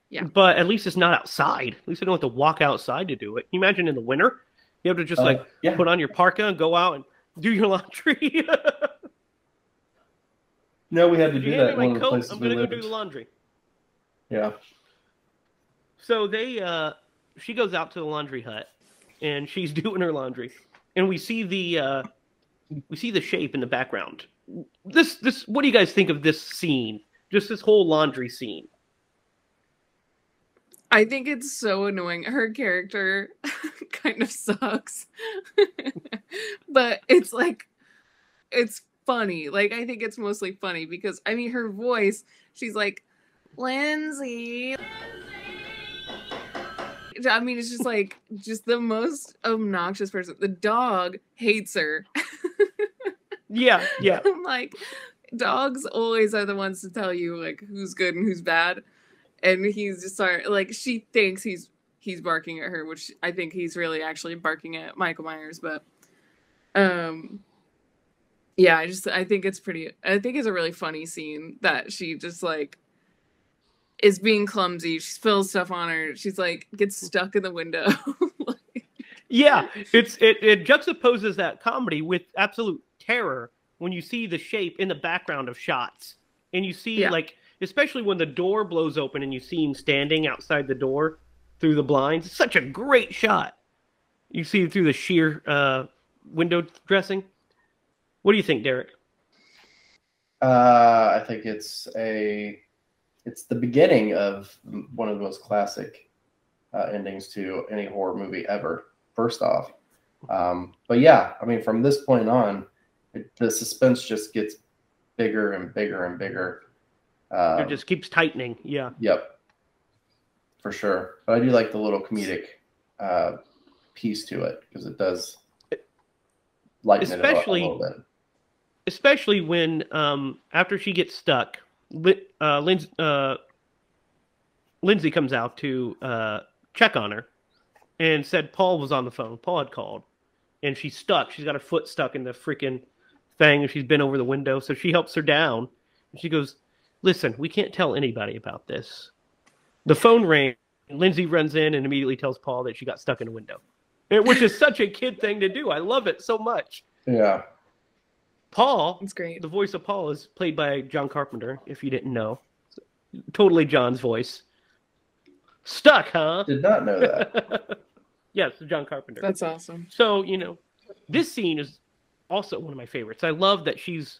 yeah. But at least it's not outside. At least I don't have to walk outside to do it. Can you imagine in the winter, you have to just Uh, like yeah. put on your parka and go out and do your laundry. No, we had to do that. hand in me One my of the places I'm we gonna go lived. do the laundry. Yeah. So they, uh, she goes out to the laundry hut, and she's doing her laundry, and we see the, uh, we see the shape in the background. This, this, what do you guys think of this scene? Just this whole laundry scene. I think it's so annoying. Her character kind of sucks. but it's like it's funny. Like I think it's mostly funny because I mean her voice, she's like Lindsay. I mean it's just like just the most obnoxious person. The dog hates her. Yeah, yeah. I'm like, dogs always are the ones to tell you like who's good and who's bad. And he's just start like she thinks he's he's barking at her, which I think he's really actually barking at Michael Myers, but um yeah, I just I think it's pretty I think it's a really funny scene that she just like is being clumsy. She spills stuff on her. She's like gets stuck in the window. Yeah, it's it, it juxtaposes that comedy with absolute terror when you see the shape in the background of shots, and you see Yeah. like especially when the door blows open and you see him standing outside the door through the blinds. It's such a great shot. You see it through the sheer uh, window dressing. What do you think, Derek? Uh, I think it's a, it's the beginning of one of the most classic uh, endings to any horror movie ever. First off, um, but yeah, I mean, from this point on, it, the suspense just gets bigger and bigger and bigger. Uh, it just keeps tightening. Yeah. Yep, for sure. But I do like the little comedic uh, piece to it because it does lighten Especially- it up a little bit. Especially when um after she gets stuck uh, Lindsay, uh lindsay comes out to uh check on her and said paul was on the phone. Paul had called and she's stuck. She's got her foot stuck in the freaking thing and she's been over the window. So she helps her down and she goes listen we can't tell anybody about this. The phone rang. Lindsay runs in and immediately tells paul that she got stuck in a window which is such a kid thing to do. I love it so much. Yeah, paul It's great. the voice of Paul is played by John Carpenter, if you didn't know. Totally John's voice. Stuck, huh? did not know that. yes, John Carpenter. That's awesome. So, you know, this scene is also one of my favorites. I love that she's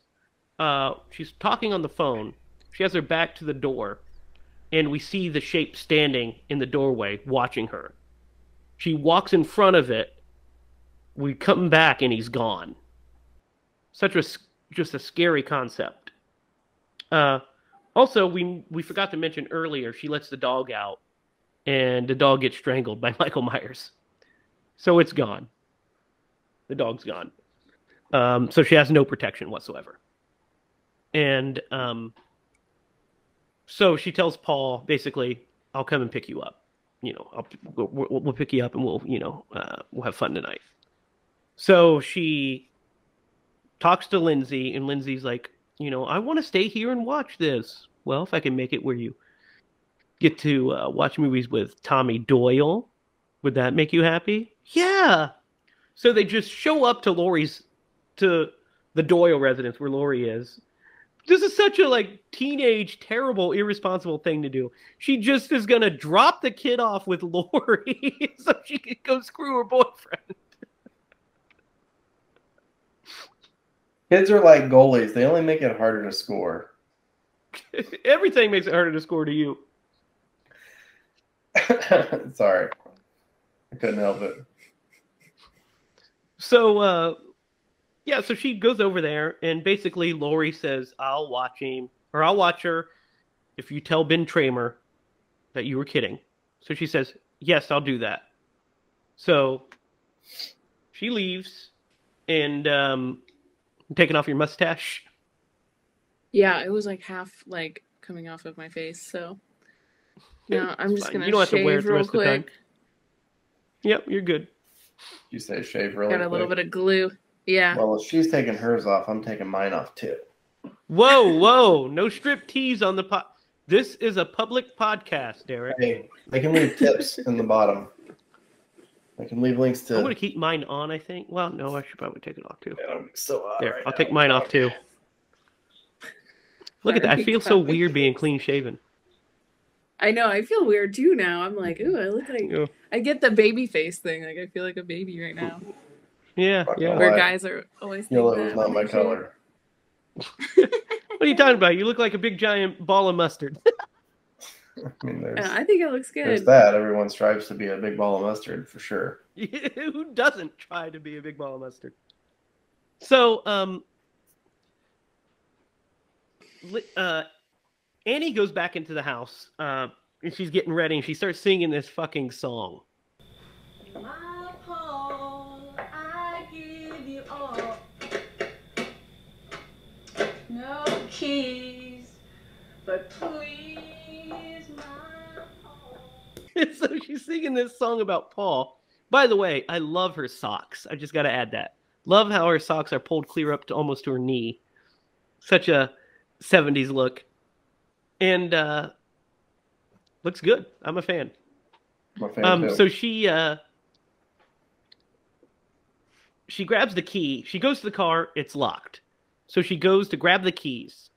uh she's talking on the phone. She has her back to the door and we see the shape standing in the doorway watching her. She walks in front of it. We come back and he's gone. Such a just a scary concept. Uh also we we forgot to mention earlier she lets the dog out and the dog gets strangled by Michael Myers. So it's gone. The dog's gone. Um, so she has no protection whatsoever. And um, so she tells Paul, basically, I'll come and pick you up. You know, I'll, we'll we'll pick you up and we'll, you know, uh, we'll have fun tonight. So she talks to Lindsay, and Lindsay's like, you know, I want to stay here and watch this. Well, if I can make it where you get to uh, watch movies with Tommy Doyle, would that make you happy? Yeah. So they just show up to Laurie's, to the Doyle residence where Laurie is. This is such a like teenage, terrible, irresponsible thing to do. She just is gonna drop the kid off with Laurie so she can go screw her boyfriend. Kids are like goalies; they only make it harder to score. Everything makes it harder to score to you. Sorry, I couldn't help it. So uh yeah, so she goes over there and basically Laurie says, I'll watch him or I'll watch her if you tell Ben Tramer that you were kidding. So she says, Yes, I'll do that. So she leaves and um taking off your mustache. Yeah, it was like half like coming off of my face. So no, I'm just fine. gonna You don't have to shave wear it the real rest of the time. quick. Yep, you're good. You say shave really Got a little bit of glue. Yeah. Well, if she's taking hers off, I'm taking mine off too. Whoa, whoa, no strip tease on the pod. This is a public podcast, Derek. Hey, they can leave tips in the bottom. They can leave links to. I'm gonna keep mine on, I think. Well, no, I should probably take it off too. Man, I'm so There, right I'll now. take mine off too. Look at that. I feel so weird being clean shaven. I know. I feel weird too now. I'm like, ooh, I look like Yeah, I get the baby face thing. Like I feel like a baby right now. yeah. Fuck yeah. Where Why? guys are always think Yellow that is not my color. What are you talking about? You look like a big giant ball of mustard. I mean, there's, I think it looks good. there's good. that. Everyone strives to be a big ball of mustard for sure. Who doesn't try to be a big ball of mustard? So, um, uh, Annie goes back into the house, uh, and she's getting ready, and she starts singing this fucking song. My Paul, I give you all. No keys, but please, my Paul. so she's singing this song about Paul. By the way, I love her socks. I just got to add that. Love how her socks are pulled clear up to almost to her knee. Such a 70s look. And uh looks good. I'm a fan. My fan Um so she uh she grabs the key. She goes to the car, it's locked. So she goes to grab the keys.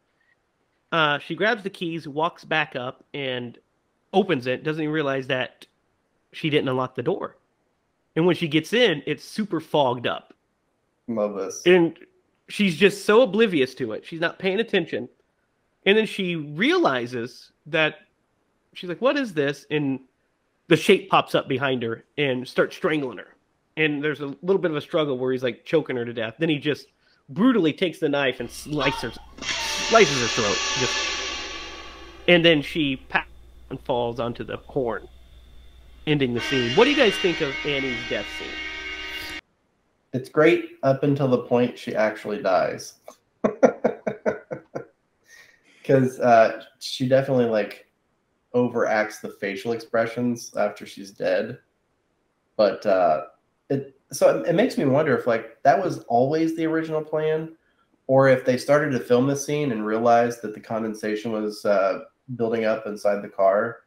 Uh she grabs the keys, walks back up and opens it, doesn't even realize that she didn't unlock the door. And when she gets in, it's super fogged up. Love this. And she's just so oblivious to it. She's not paying attention. And then she realizes that she's like, What is this? And the shape pops up behind her and starts strangling her. And there's a little bit of a struggle where he's like choking her to death. Then he just brutally takes the knife and slices slices her throat. Just and then she and falls onto the horn, ending the scene. What do you guys think of Annie's death scene? It's great up until the point she actually dies. Because uh, she definitely like overacts the facial expressions after she's dead. But uh, it so it, it makes me wonder if like that was always the original plan, or if they started to film the scene and realized that the condensation was uh, building up inside the car,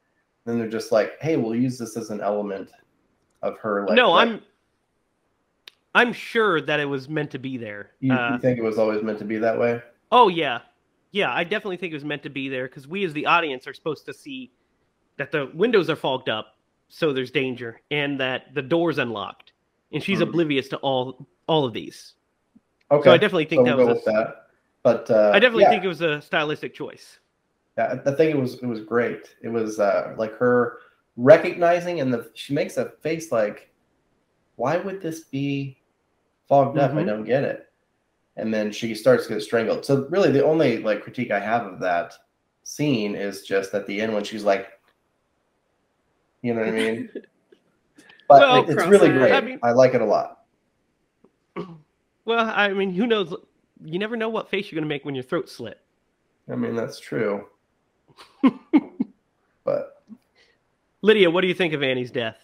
then they're just like, "Hey, we'll use this as an element of her." Like, no, like- I'm I'm sure that it was meant to be there. You, Uh, you think it was always meant to be that way? Oh yeah, yeah. I definitely think it was meant to be there because we, as the audience, are supposed to see that the windows are fogged up, so there's danger, and that the door's unlocked, and she's Hmm. oblivious to all all of these. Okay, So I definitely think so that we'll was. A, that. But uh, I definitely yeah, think it was a stylistic choice. yeah, I think it was it was great. It was uh, like her recognizing, and the she makes a face like, "Why would this be fogged up? I Mhm. don't get it." And then she starts to get strangled. So really, the only like critique I have of that scene is just at the end when she's like, you know what I mean? But Well, it- it's really great. I I, like it a lot. Well, I mean, who knows? You never know what face you're gonna make when your throat's slit. I mean, that's true. but Lydia, what do you think of Annie's death?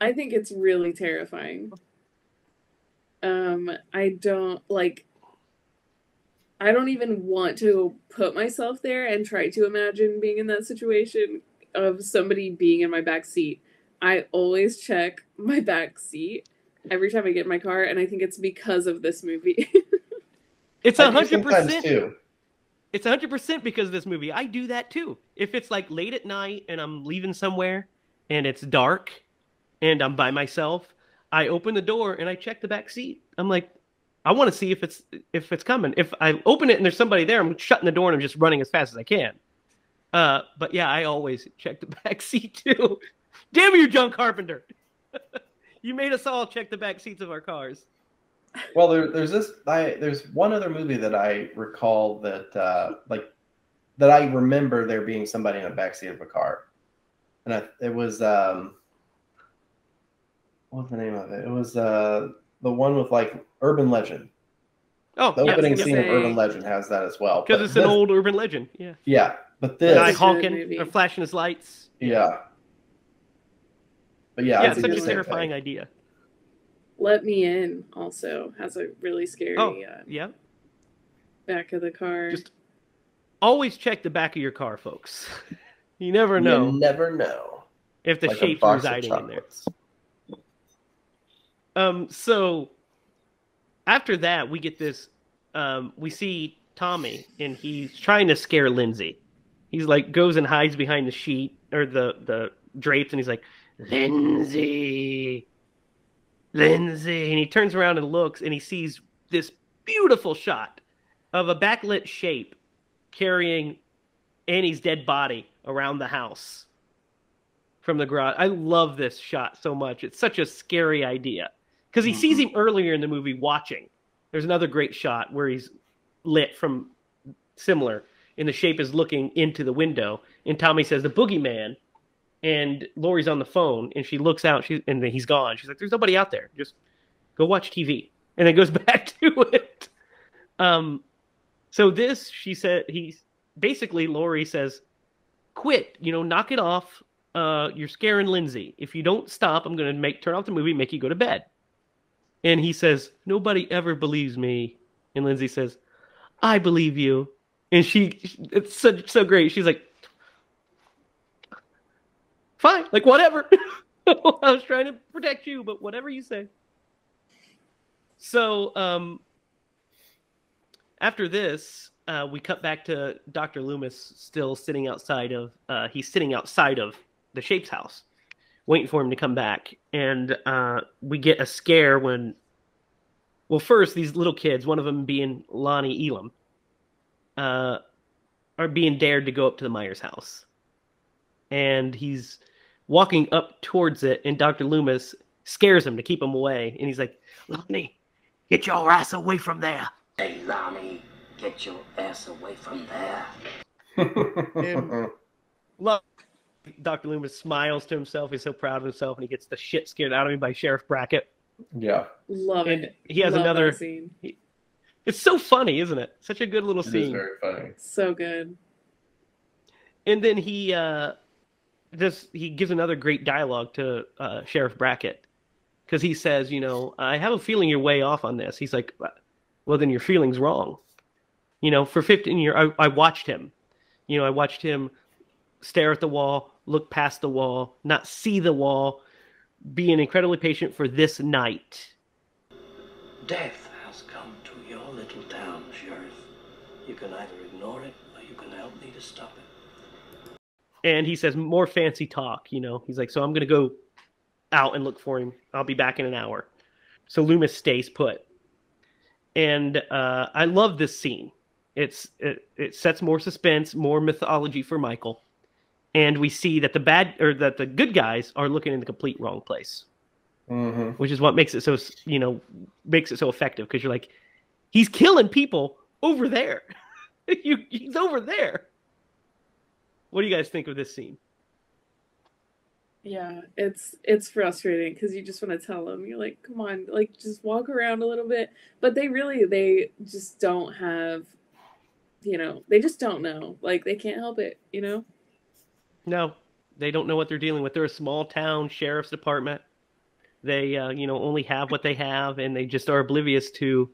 I think it's really terrifying. Um, I don't like. I don't even want to put myself there and try to imagine being in that situation of somebody being in my back seat. I always check my back seat every time I get in my car, and I think it's because of this movie. It's a hundred percent. too. It's 100% because of this movie. I do that too. If it's like late at night and I'm leaving somewhere and it's dark and I'm by myself, I open the door and I check the back seat. I'm like, I want to see if it's if it's coming. If I open it and there's somebody there, I'm shutting the door and I'm just running as fast as I can. Uh, but yeah, I always check the back seat too. Damn you, John Carpenter! you made us all check the back seats of our cars. Well, there, there's this. I there's one other movie that I recall that uh, like that I remember there being somebody in the backseat of a car, and I, it was um, what was the name of it? It was uh the one with like Urban Legend. Oh, The yeah, opening yes. scene of Say- Urban Legend has that as well. because But it's an old urban legend. Yeah, Yeah, but the this. guy It's a good honking or flashing his lights. yeah. But yeah, yeah, it's such a terrifying thing. idea. Let Me In also has a really scary Oh, uh, yeah. back of the car. Just always check the back of your car, folks. you never know You never know. if the Like a shape's residing in there. Um, so after that, we get this. Um, we see Tommy, and he's trying to scare Lindsay. He's like goes and hides behind the sheet or the the drapes, and he's like, Lindsay, Lindsay, and he turns around and looks, and he sees this beautiful shot of a backlit shape carrying Annie's dead body around the house from the garage. I love this shot so much. It's such a scary idea because he sees mm-hmm. him earlier in the movie watching. There's another great shot where he's lit from similar, and the shape is looking into the window, and Tommy says the boogeyman, and Laurie's on the phone, and she looks out, she and he's gone. She's like, "There's nobody out there. Just go watch TV," and then goes back to it. Um, so this, she said, he's basically Laurie says, "Quit, you know, knock it off. Uh, you're scaring Lindsay. If you don't stop, I'm gonna make turn off the movie, make you go to bed." And he says, "Nobody ever believes me." And Lindsay says, "I believe you." And she, it's so so great. She's like, "Fine, like whatever." I was trying to protect you, but whatever you say. So, um, after this, uh, we cut back to Dr. Loomis still sitting outside of. Uh, he's sitting outside of the Shape's house, waiting for him to come back, and uh, we get a scare when Well, first, these little kids, one of them being Lonnie Elam, uh, are being dared to go up to the Myers house. And he's walking up towards it, and Dr. Loomis scares him to keep him away. And he's like, Lonnie, get your ass away from there. Hey, Lonnie, get your ass away from there. look, Dr. Loomis smiles to himself. He's so proud of himself, and he gets the shit scared out of him by Sheriff Brackett. yeah. Love And it. he has Love another. scene. It's so funny, isn't it? Such a good little It is scene. very funny. So good. and then he uh this he gives another great dialogue to uh sheriff brackett. Because he says you know i have a feeling you're way off on this. He's like well then your feeling's wrong. You know for 15 years I, I watched him. You know i watched him stare at the wall look past the wall not see the wall being incredibly patient for this night. Death has come to your little town, Sheriff. You can either ignore it or you can help me to stop it. And he says more fancy talk you know? He's like so i'm gonna go out and look for him. I'll be back in an hour. So loomis stays put. And uh, i love this scene. It's it, it sets more suspense more mythology for michael. And we see that the bad or that the good guys are looking in the complete wrong place. Hmm which is what makes it so you know makes it so effective because you're like he's killing people over there. You, he's over there what do you guys think of this scene Yeah, it's it's frustrating because you just want to tell them you're like, come on, like just walk around a little bit. But they really they just don't have, you know, they just don't know. Like they can't help it, you know. No, they don't know what they're dealing with. They're a small town sheriff's department. They, uh, you know, only have what they have, and they just are oblivious to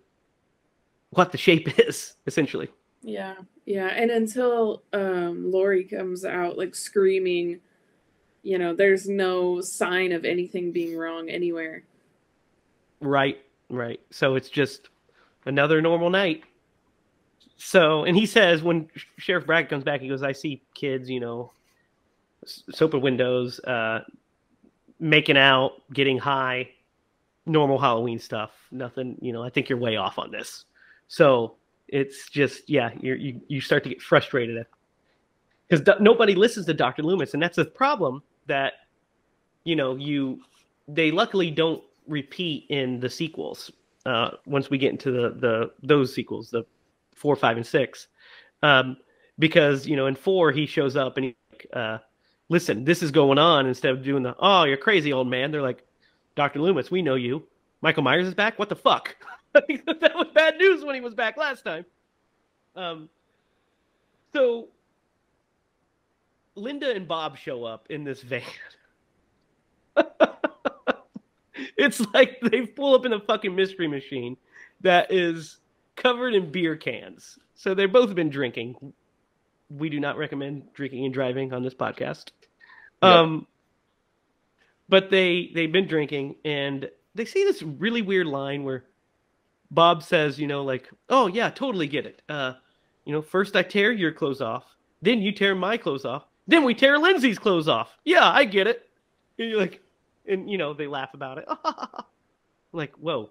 what the shape is, essentially. Yeah, yeah, and until um Laurie comes out like screaming, you know, there's no sign of anything being wrong anywhere. Right, right. So it's just another normal night. So, and he says when Sheriff Bragg comes back, he goes, "I see kids, you know, s- soaping windows, uh, making out, getting high, normal Halloween stuff. Nothing, you know. I think you're way off on this." So it's just, yeah, you you start to get frustrated. Because do- nobody listens to Doctor Loomis, and that's a problem that you know you they luckily don't repeat in the sequels uh once we get into the the those sequels the four five and six. Um because you know in four he shows up and he uh listen this is going on instead of doing the oh you're crazy old man. They're like dr loomis we know you. Michael myers is back? What the fuck that was bad news when he was back last time um so linda and bob show up in this van it's like they pull up in a fucking mystery machine that is covered in beer cans. So they've both been drinking. We do not recommend drinking and driving on this podcast. Yep. Um, but they they've been drinking and they see this really weird line where Bob says, you know, like, "Oh yeah, totally get it. Uh, you know, first I tear your clothes off, then you tear my clothes off, then we tear Lindsey's clothes off. Yeah, I get it." And you're like, and you know they laugh about it. like, whoa,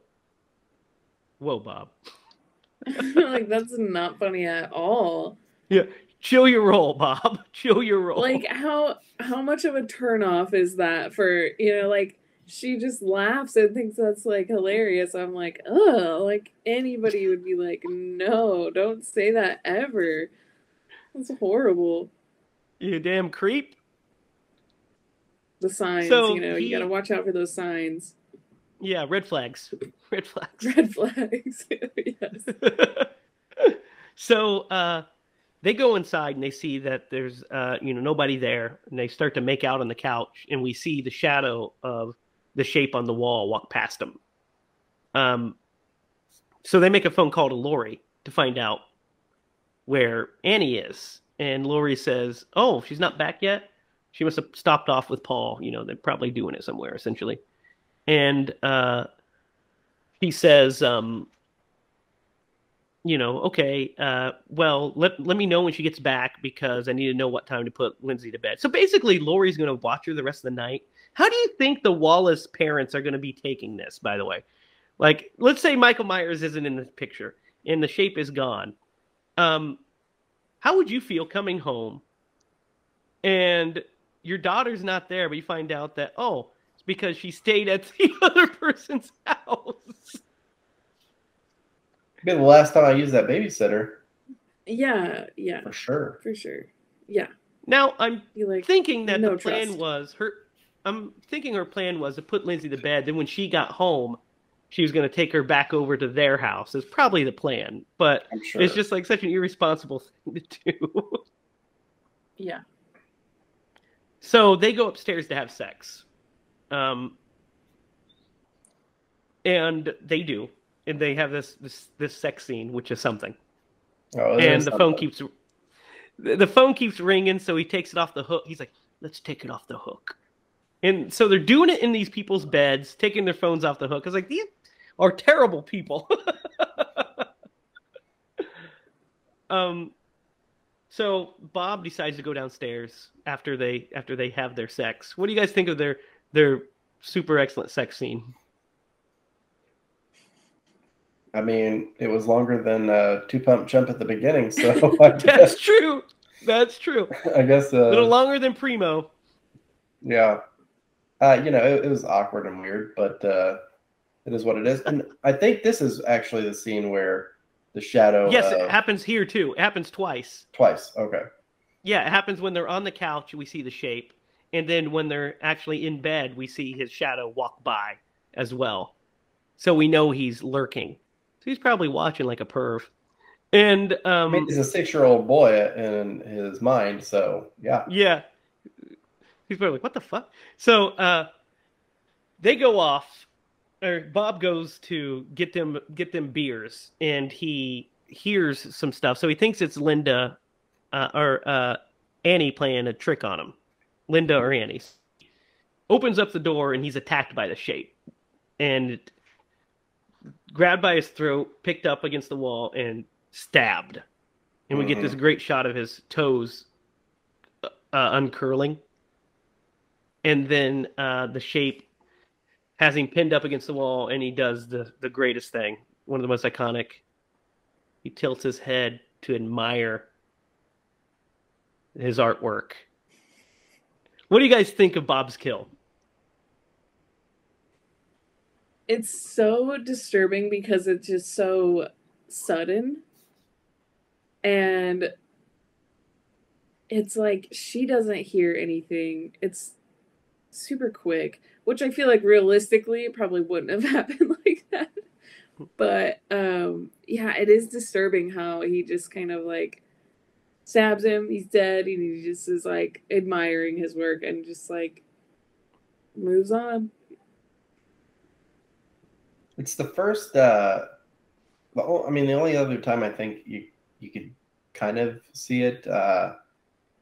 whoa, Bob, like that's not funny at all. Yeah, chill your roll, Bob, chill your roll. Like how how much of a turnoff is that for you know like she just laughs and thinks that's like hilarious. I'm like, oh, like anybody would be like, no, don't say that ever. That's horrible. you damn creep. The signs, So you know, he- you gotta watch out for those signs. Yeah, red flags, red flags. Red flags. yes. so uh, they go inside and they see that there's uh, you know nobody there, and they start to make out on the couch, and we see the shadow of the shape on the wall walk past them. Um, so they make a phone call to Laurie to find out where Annie is, and Laurie says, "Oh, she's not back yet. She must have stopped off with Paul. You know, they're probably doing it somewhere, essentially." And uh, he says, um, you know, okay, uh, well, let let me know when she gets back because I need to know what time to put Lindsey to bed. So basically, Laurie's going to watch her the rest of the night. How do you think the Wallace parents are going to be taking this? By the way, Like, let's say Michael Myers isn't in the picture and the shape is gone. Um, how would you feel coming home and your daughter's not there, but you find out that oh, it's because she stayed at the other person's house. Be the last time I used that babysitter Yeah, yeah, for sure. for sure. Yeah, Now I'm like thinking that no the plan trust. was her. I'm thinking her plan was to put Lindsey to bed. Then when she got home, she was going to take her back over to their house. Is probably the plan, but sure. it's just like such an irresponsible thing to do. yeah. So they go upstairs to have sex. Um, and they do. And they have this this this sex scene, which is something. Oh, and is the phone keeps the the phone keeps ringing, so he takes it off the hook. He's like, "Let's take it off the hook." And so they're doing it in these people's beds, taking their phones off the hook. I was like, "These are terrible people." um, so Bob decides to go downstairs after they after they have their sex. What do you guys think of their their super excellent sex scene? I mean, it was longer than uh, two pump jump at the beginning, so I That's guess, true. That's true. I guess A uh, little longer than Primo. yeah. Uh, you know, it, it was awkward and weird, but uh, it is what it is. And I think this is actually the scene where the shadow. Yes, uh, it happens here too. It happens twice. twice. Okay. Yeah, it happens when they're on the couch, we see the shape. And then when they're actually in bed, we see his shadow walk by as well. So we know he's lurking. So he's probably watching like a perv. And I um mean, he's a six-year-old boy in his mind, so yeah. yeah. He's probably like, what the fuck? So uh they go off or Bob goes to get them get them beers and he hears some stuff. So he thinks it's Linda uh, or uh Annie playing a trick on him. Linda or Annie. Opens up the door and he's attacked by the shape. And grabbed by his throat, picked up against the wall and stabbed. And we get this great shot of his toes uh, uncurling. And then uh, the shape has him pinned up against the wall, and he does the, the greatest thing, one of the most iconic. He tilts his head to admire his artwork. What do you guys think of Bob's kill? It's so disturbing because it's just so sudden. And it's like she doesn't hear anything. It's super quick, which I feel like realistically it probably wouldn't have happened like that. But um yeah, it is disturbing how he just kind of like stabs him, he's dead, and he just is like admiring his work and just like moves on. It's the first. Uh, I mean, the only other time I think you you could kind of see it uh,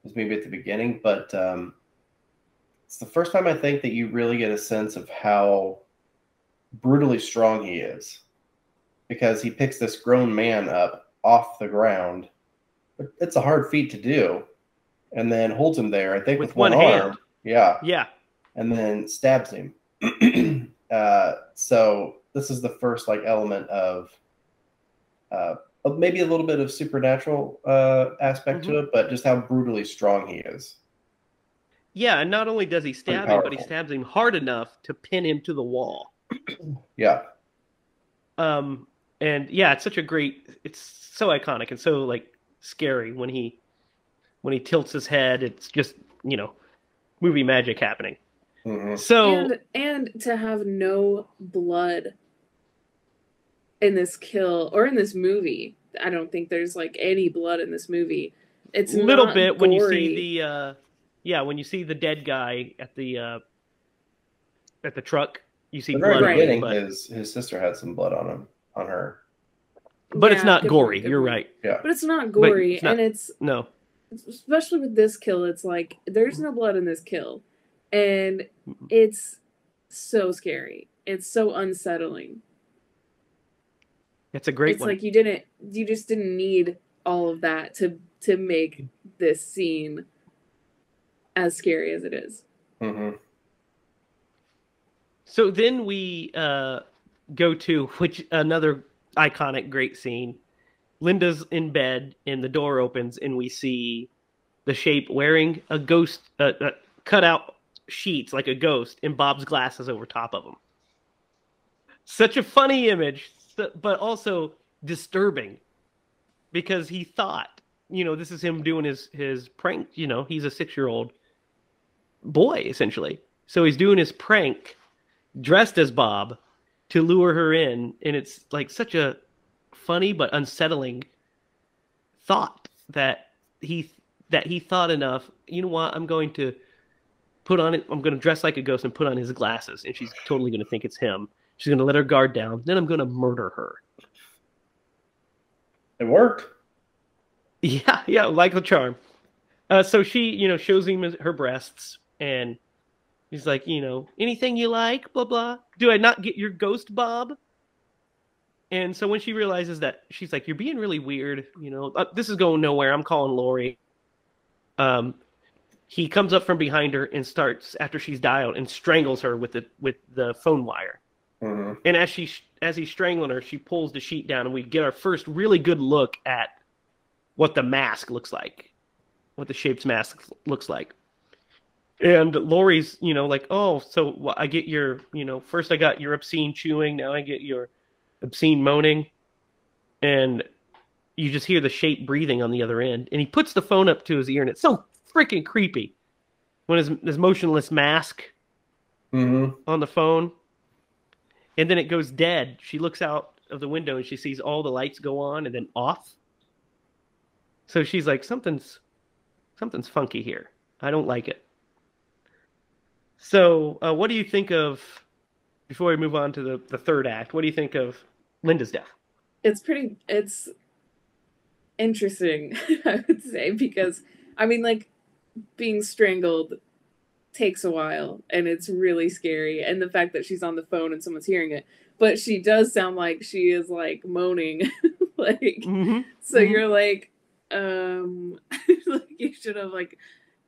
was maybe at the beginning, but um, it's the first time I think that you really get a sense of how brutally strong he is, because he picks this grown man up off the ground. It's a hard feat to do, and then holds him there. I think With with, one, hand. arm. Yeah, Yeah. and then stabs him. uh, so this is the first like element of, uh, maybe a little bit of supernatural uh, aspect to it, but just how brutally strong he is. Yeah, and not only does he stab him, but he stabs him hard enough to pin him to the wall. Yeah, Um, and yeah, it's such a great. It's so iconic and so like scary when he when he tilts his head. It's just you know movie magic happening. Mhm. So and and to have no blood in this kill or in this movie i don't think there's like any blood in this movie it's a little not bit when you see the uh, yeah when you see the dead guy at the uh, at the truck. You see the very blood, on beginning, but, his his sister had some blood on him on her. but it's not good gory. point, You're point. right. Yeah, but it's not gory it's not- and it's No, especially with this kill it's like there's no blood in this kill and it's so scary it's so unsettling it's a great it's one. like you didn't you just didn't need all of that to to make this scene as scary as it is hmm So then we uh go to which another iconic great scene. Linda's in bed and the door opens and we see the shape wearing a ghost uh, uh, cut out sheets like a ghost and Bob's glasses over top of them. Such a funny image, but also disturbing because he thought, you know, this is him doing his his prank. You know, he's a six year old boy essentially, so he's doing his prank dressed as Bob to lure her in, and it's like such a funny but unsettling thought that he that he thought enough. You know what? I'm going to put on it. I'm going to dress like a ghost and put on his glasses, and she's totally going to think it's him. She's going to let her guard down. Then I'm going to murder her. It worked. Yeah, yeah, like the charm. Uh, so she, you know, shows him her breasts, and he's like, you know, anything you like, blah blah. Do I not get your ghost, Bob? And so when she realizes that, she's like, "You're being really weird," you know. Uh, this is going nowhere. I'm calling Laurie. Um, he comes up from behind her and starts after she's dialed and strangles her with the with the phone wire. hmm And as she as he's strangling her, she pulls the sheet down, and we get our first really good look at what the mask looks like, what the shape's mask looks like. And Laurie's, you know, like, oh, so I get your, you know, first I got your obscene chewing, now I get your obscene moaning, and you just hear the shape breathing on the other end. And he puts the phone up to his ear, and it's so freaking creepy. When his his motionless mask hmm on the phone. And then it goes dead. She looks out of the window and she sees all the lights go on and then off. So she's like something's something's funky here. I don't like it so uh, what do you think of before we move on to the, the third act what do you think of linda's death it's pretty it's interesting i would say because i mean like being strangled takes a while and it's really scary and the fact that she's on the phone and someone's hearing it but she does sound like she is like moaning like mm-hmm. so Mhm. you're like um like you should have like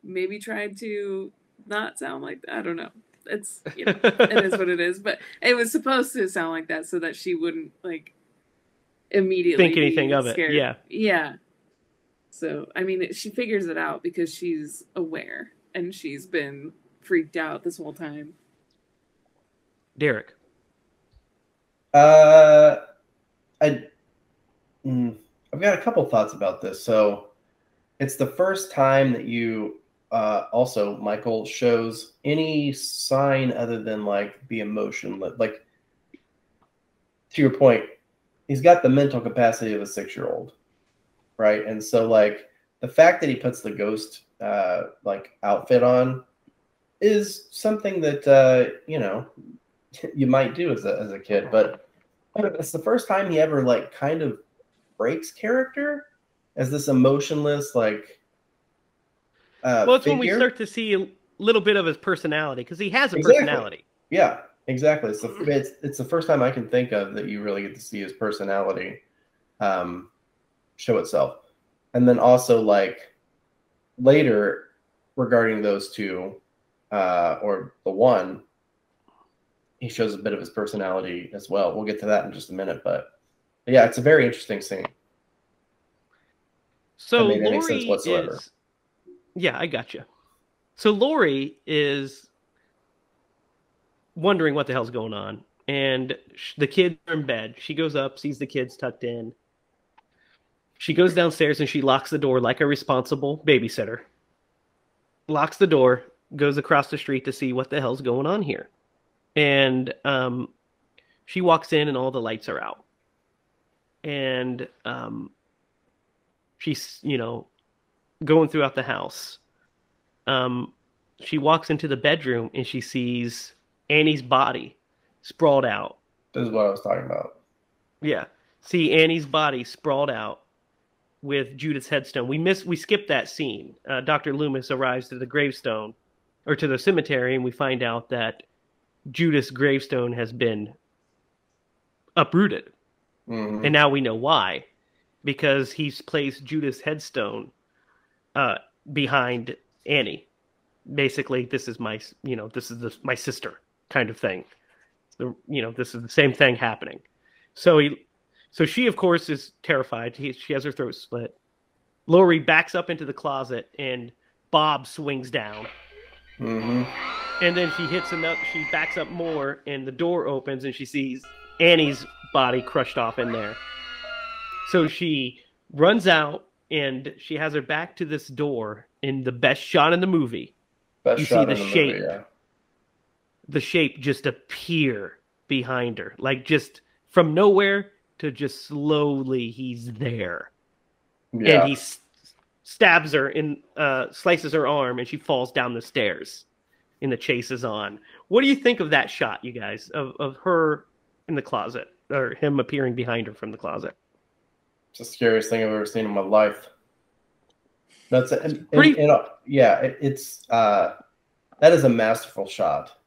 maybe tried to not sound like that. I don't know. It's you know it is what it is but it was supposed to sound like that so that she wouldn't like immediately Think anything be of it, yeah. yeah. So i mean it, she figures it out because she's aware and she's been freaked out this whole time. Derek. Uh, I, mm, I've got a couple thoughts about this. So, it's the first time that you uh, also Michael shows any sign other than like the emotion, like to your point, he's got the mental capacity of a six-year-old, right? And so, like the fact that he puts the ghost uh, like outfit on is something that uh, you know you might do as a as a kid, but it's the first time he ever like kind of breaks character as this emotionless like uh well it's when we start to see a little bit of his personality because he has a Exactly. personality. Yeah exactly. It's the, it's, it's the first time i can think of that you really get to see his personality um show itself. And then also like later regarding those two uh or the one he shows a bit of his personality as well. We'll get to that in just a minute but but yeah it's a very interesting scene. So made any Laurie sense whatsoever. is, yeah, I got you. So Laurie is wondering what the hell's going on, and the kids are in bed. She goes up, sees the kids tucked in. She goes downstairs and she locks the door like a responsible babysitter. Locks the door, goes across the street to see what the hell's going on here, and um, she walks in and all the lights are out, and um, she's you know going throughout the house. Um she walks into the bedroom and she sees annie's body sprawled out. This is what i was talking about. Yeah. See annie's body sprawled out with judith's headstone. We miss we skip that scene. Uh, dr loomis arrives to the gravestone or to the cemetery and we find out that judith's gravestone has been uprooted. Mhm. and now we know why because he's placed Judith's headstone uh, behind Annie. Basically, this is my, you know, this is the, my sister kind of thing. the you know this is the same thing happening. So he, so she of course is terrified. He, she has her throat split. Laurie backs up into the closet and Bob swings down. hmm And then she hits enough. She backs up more, and the door opens, and she sees Annie's body crushed off in there. So she runs out, and she has her back to this door. In the best shot in the movie, Best You see the in the shape. movie, yeah. the shape just appear behind her, like just from nowhere to just slowly he's there, Yeah. and he s- stabs her and uh, slices her arm, and she falls down the stairs. And the chase is on. What do you think of that shot, you guys, of of her in the closet or him appearing behind her from the closet? It's the scariest thing I've ever seen in my life. That's and, and- Pretty- and, uh, yeah. It, it's uh, that is a masterful shot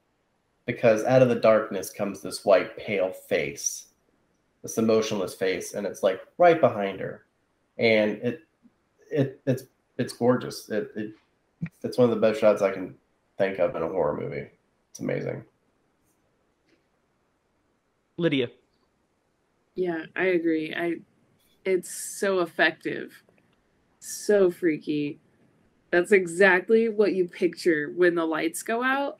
because out of the darkness comes this white pale face, this emotionless face, and it's like right behind her, and it it it's it's gorgeous. It, it it's one of the best shots I can think of in a horror movie. It's amazing. Lydia, Yeah, I agree. I it's so effective. So freaky. That's exactly what you picture when the lights go out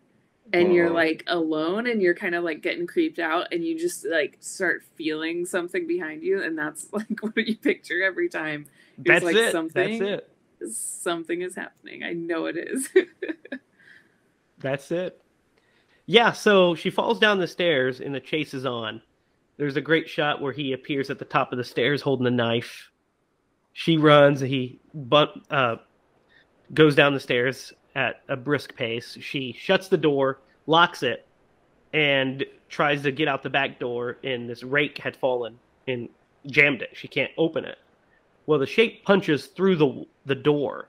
and you're Mhm. like alone and you're kind of like getting creeped out and you just like start feeling something behind you and that's like what you picture every time that's like it. something- That's it. something is happening. I know it is. That's it. Yeah, so she falls down the stairs and the chase is on. There's a great shot where he appears at the top of the stairs holding a knife. She runs, he but uh, goes down the stairs at a brisk pace. She shuts the door, locks it, and tries to get out the back door. And this rake had fallen and jammed it. She can't open it. Well, the shape punches through the the door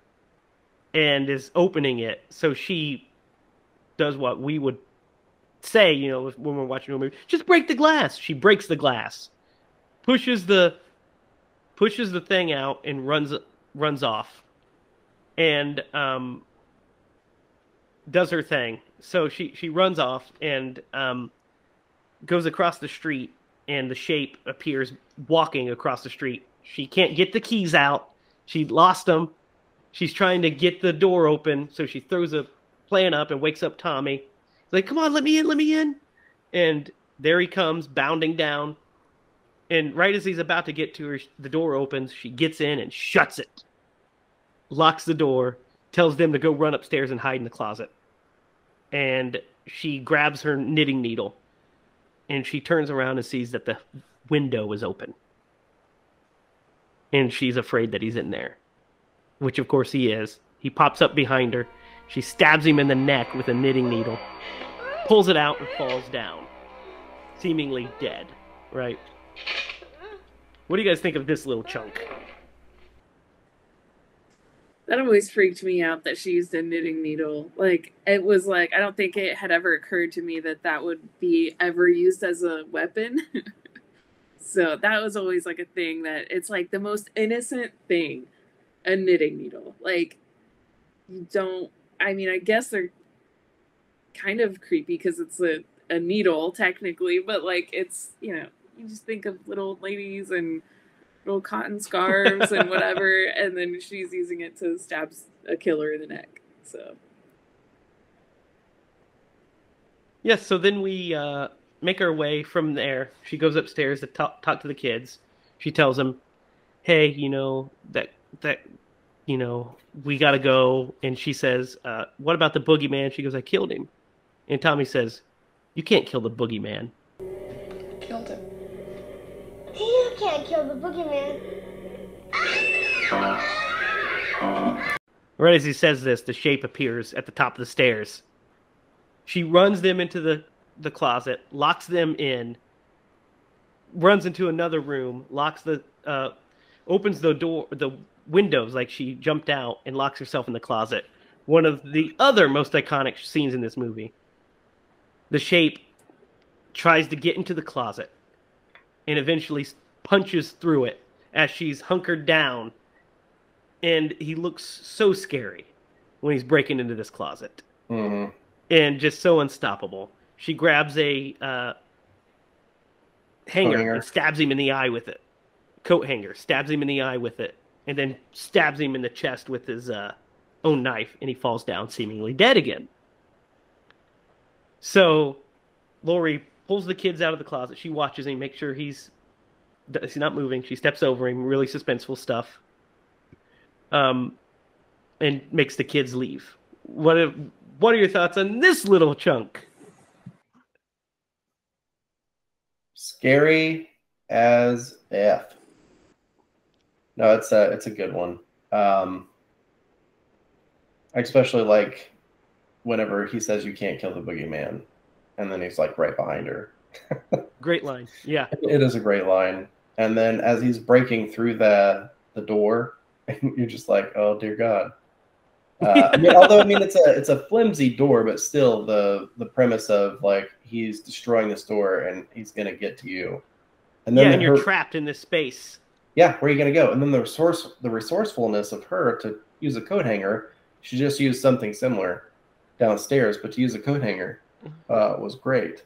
and is opening it. So she does what we would say, you know, when we're watching a movie, just break the glass. She breaks the glass, pushes the pushes the thing out, and runs runs off, and um, does her thing. So she she runs off and um, goes across the street, and the shape appears walking across the street. She can't get the keys out. She lost them. She's trying to get the door open, so she throws a plan up and wakes up Tommy. Like, "Come on, let me in, let me in!" And there he comes, bounding down. And right as he's about to get to her, the door opens. She gets in and shuts it, locks the door, tells them to go run upstairs and hide in the closet. And she grabs her knitting needle, and she turns around and sees that the window is open. And she's afraid that he's in there, which of course he is. He pops up behind her. She stabs him in the neck with a knitting needle, pulls it out, and falls down, seemingly dead. Right? What do you guys think of this little chunk? That always freaked me out that she used a knitting needle. Like it was like I don't think it had ever occurred to me that that would be ever used as a weapon. so that was always like a thing that it's like the most innocent thing, a knitting needle. Like you don't. I mean, I guess they're kind of creepy because it's a a needle technically, but like it's you know you just think of little ladies and little cotton scarves and whatever, and then she's using it to stab a killer in the neck. So Yes, so then we uh, make our way from there. She goes upstairs to talk, talk to the kids. She tells them, "Hey, you know that that you know we got to go." And she says, uh, "What about the boogeyman?" She goes, "I killed him." And Tommy says, "You can't kill the boogeyman." Killed him. You can't kill the boogeyman. Right as he says this, the shape appears at the top of the stairs. She runs them into the, the closet, locks them in, runs into another room, locks the uh, opens the door the windows like she jumped out and locks herself in the closet. One of the other most iconic scenes in this movie. The shape tries to get into the closet and eventually punches through it as she's hunkered down and he looks so scary when he's breaking into this closet hmm and just so unstoppable. She grabs a uh, hanger, hanger. and stabs him in the eye with it. Coat hanger stabs him in the eye with it, and then stabs him in the chest with his uh, own knife, and he falls down, seemingly dead again. So, Laurie pulls the kids out of the closet. She watches him, makes sure he's he's not moving. She steps over him, really suspenseful stuff. Um, and makes the kids leave. What are, what are your thoughts on this little chunk? Scary as f. No, it's a it's a good one. Um, I especially like whenever he says you can't kill the boogeyman, and then he's like right behind her. Great line. Yeah. It is a great line. And then as he's breaking through the the door, you're just like, oh dear God. Uh, I mean, although I mean it's a it's a flimsy door, but still the the premise of like he's destroying this door and he's gonna get to you. And yeah, then and you're trapped in this space. Yeah, where are you gonna go? And then the resource the resourcefulness of her to use a coat hanger, she just used something similar downstairs, but to use a coat hanger uh, was great.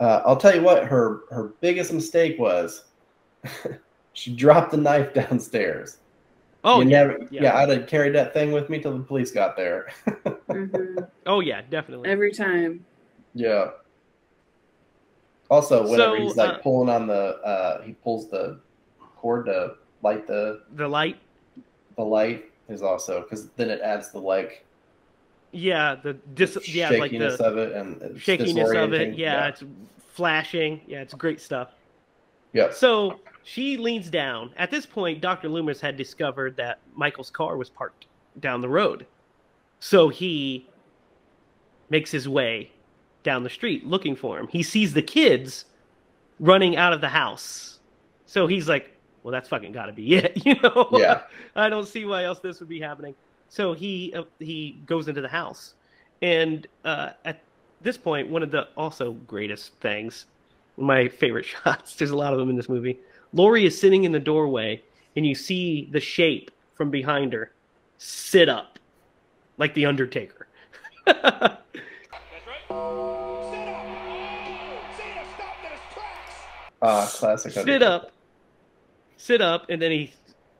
Uh, I'll tell you what, her her biggest mistake was she dropped the knife downstairs. Oh You yeah, never- yeah. yeah, I'd have carried that thing with me till the police got there. Mhm. Oh yeah, definitely. Every time. yeah. Also, whenever So, he's like uh, pulling on the, uh, he pulls the cord to light the the light. the light is also because then it adds the like Yeah, the dis. Yeah, like shakiness the of it and shakiness of it. disorienting. Yeah, it's flashing. Yeah, it's great stuff. yeah. So she leans down. At this point, Dr. Loomis had discovered that Michael's car was parked down the road. So he makes his way down the street looking for him. He sees the kids running out of the house. So he's like, well, that's fucking got to be it. You know? Yeah. I don't see why else this would be happening. So he uh, he goes into the house. And uh, at this point, one of the also greatest things, my favorite shots, there's a lot of them in this movie. Laurie is sitting in the doorway, and you see the shape from behind her sit up like the Undertaker. That's right. Sit up. Ah, classic. sit up, sit up, and then he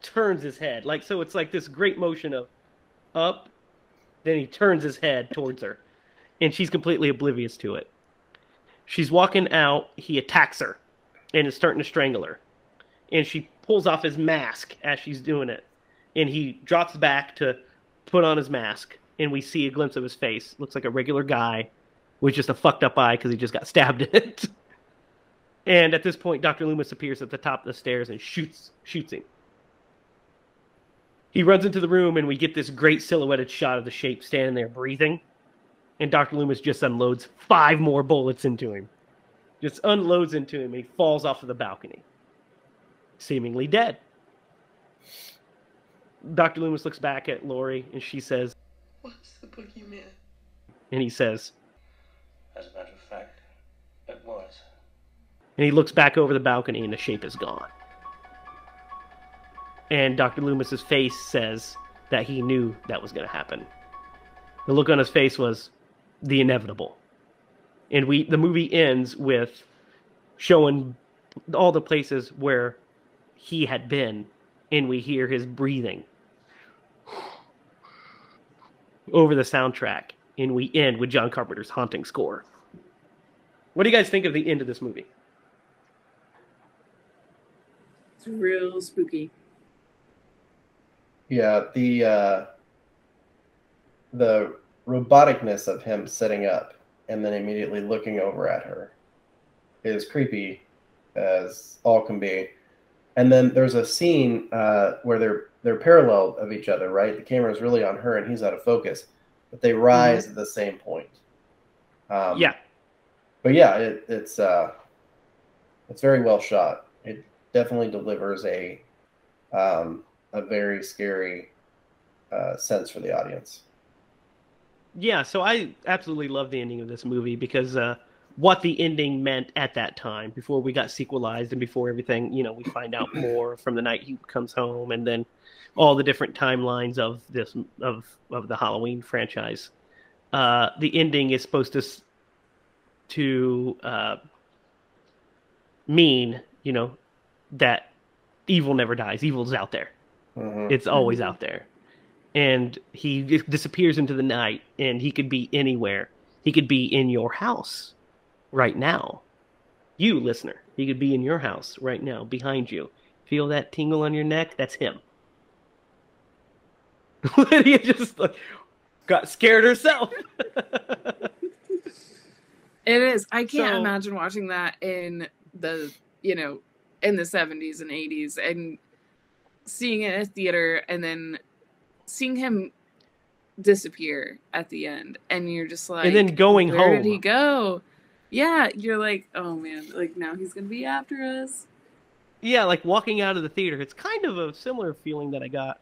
turns his head. Like so, it's like this great motion of up, then he turns his head towards her, and she's completely oblivious to it. She's walking out. He attacks her, and is starting to strangle her, and she pulls off his mask as she's doing it, and he drops back to put on his mask, and we see a glimpse of his face. Looks like a regular guy with just a fucked up eye because he just got stabbed in it. And at this point, Dr. Loomis appears at the top of the stairs and shoots shoots him. He runs into the room, and we get this great silhouetted shot of the shape standing there breathing. And Dr. Loomis just unloads five more bullets into him. Just unloads into him. And he falls off of the balcony, seemingly dead. Dr. Loomis looks back at Laurie, and she says, What's the boogeyman? and he says, As a matter of fact, it was. And he looks back over the balcony and the shape is gone. And Dr. Loomis's face says that he knew that was going to happen. The look on his face was the inevitable. And we the movie ends with showing all the places where he had been and we hear his breathing over the soundtrack and we end with John Carpenter's haunting score. What do you guys think of the end of this movie? It's real spooky. Yeah, the uh, the roboticness of him sitting up and then immediately looking over at her is creepy as all can be. And then there's a scene uh, where they're they're parallel of each other, right? The camera is really on her and he's out of focus, but they rise at the same point. Um, yeah, but yeah, it, it's uh, it's very well shot. It definitely delivers a um, a very scary uh, sense for the audience. yeah. So I absolutely love the ending of this movie because uh, what the ending meant at that time, before we got sequelized and before everything, you know, we find out more from the night he comes home, and then all the different timelines of this of of the Halloween franchise. Uh, the ending is supposed to to uh, mean, you know, that evil never dies. Evil's out there. Mhm. It's always out there. And he disappears into the night and he could be anywhere. He could be in your house right now. You, listener, he could be in your house right now behind you. Feel that tingle on your neck? That's him. Lydia just like, got scared herself. It is. I can't So- imagine watching that in the, you know, in the 70s and 80s and seeing it at a theater and then seeing him disappear at the end and you're just like and then going where home. did he go? Yeah, you're like, oh man, like now he's gonna be after us. yeah, like walking out of the theater. It's kind of a similar feeling that I got.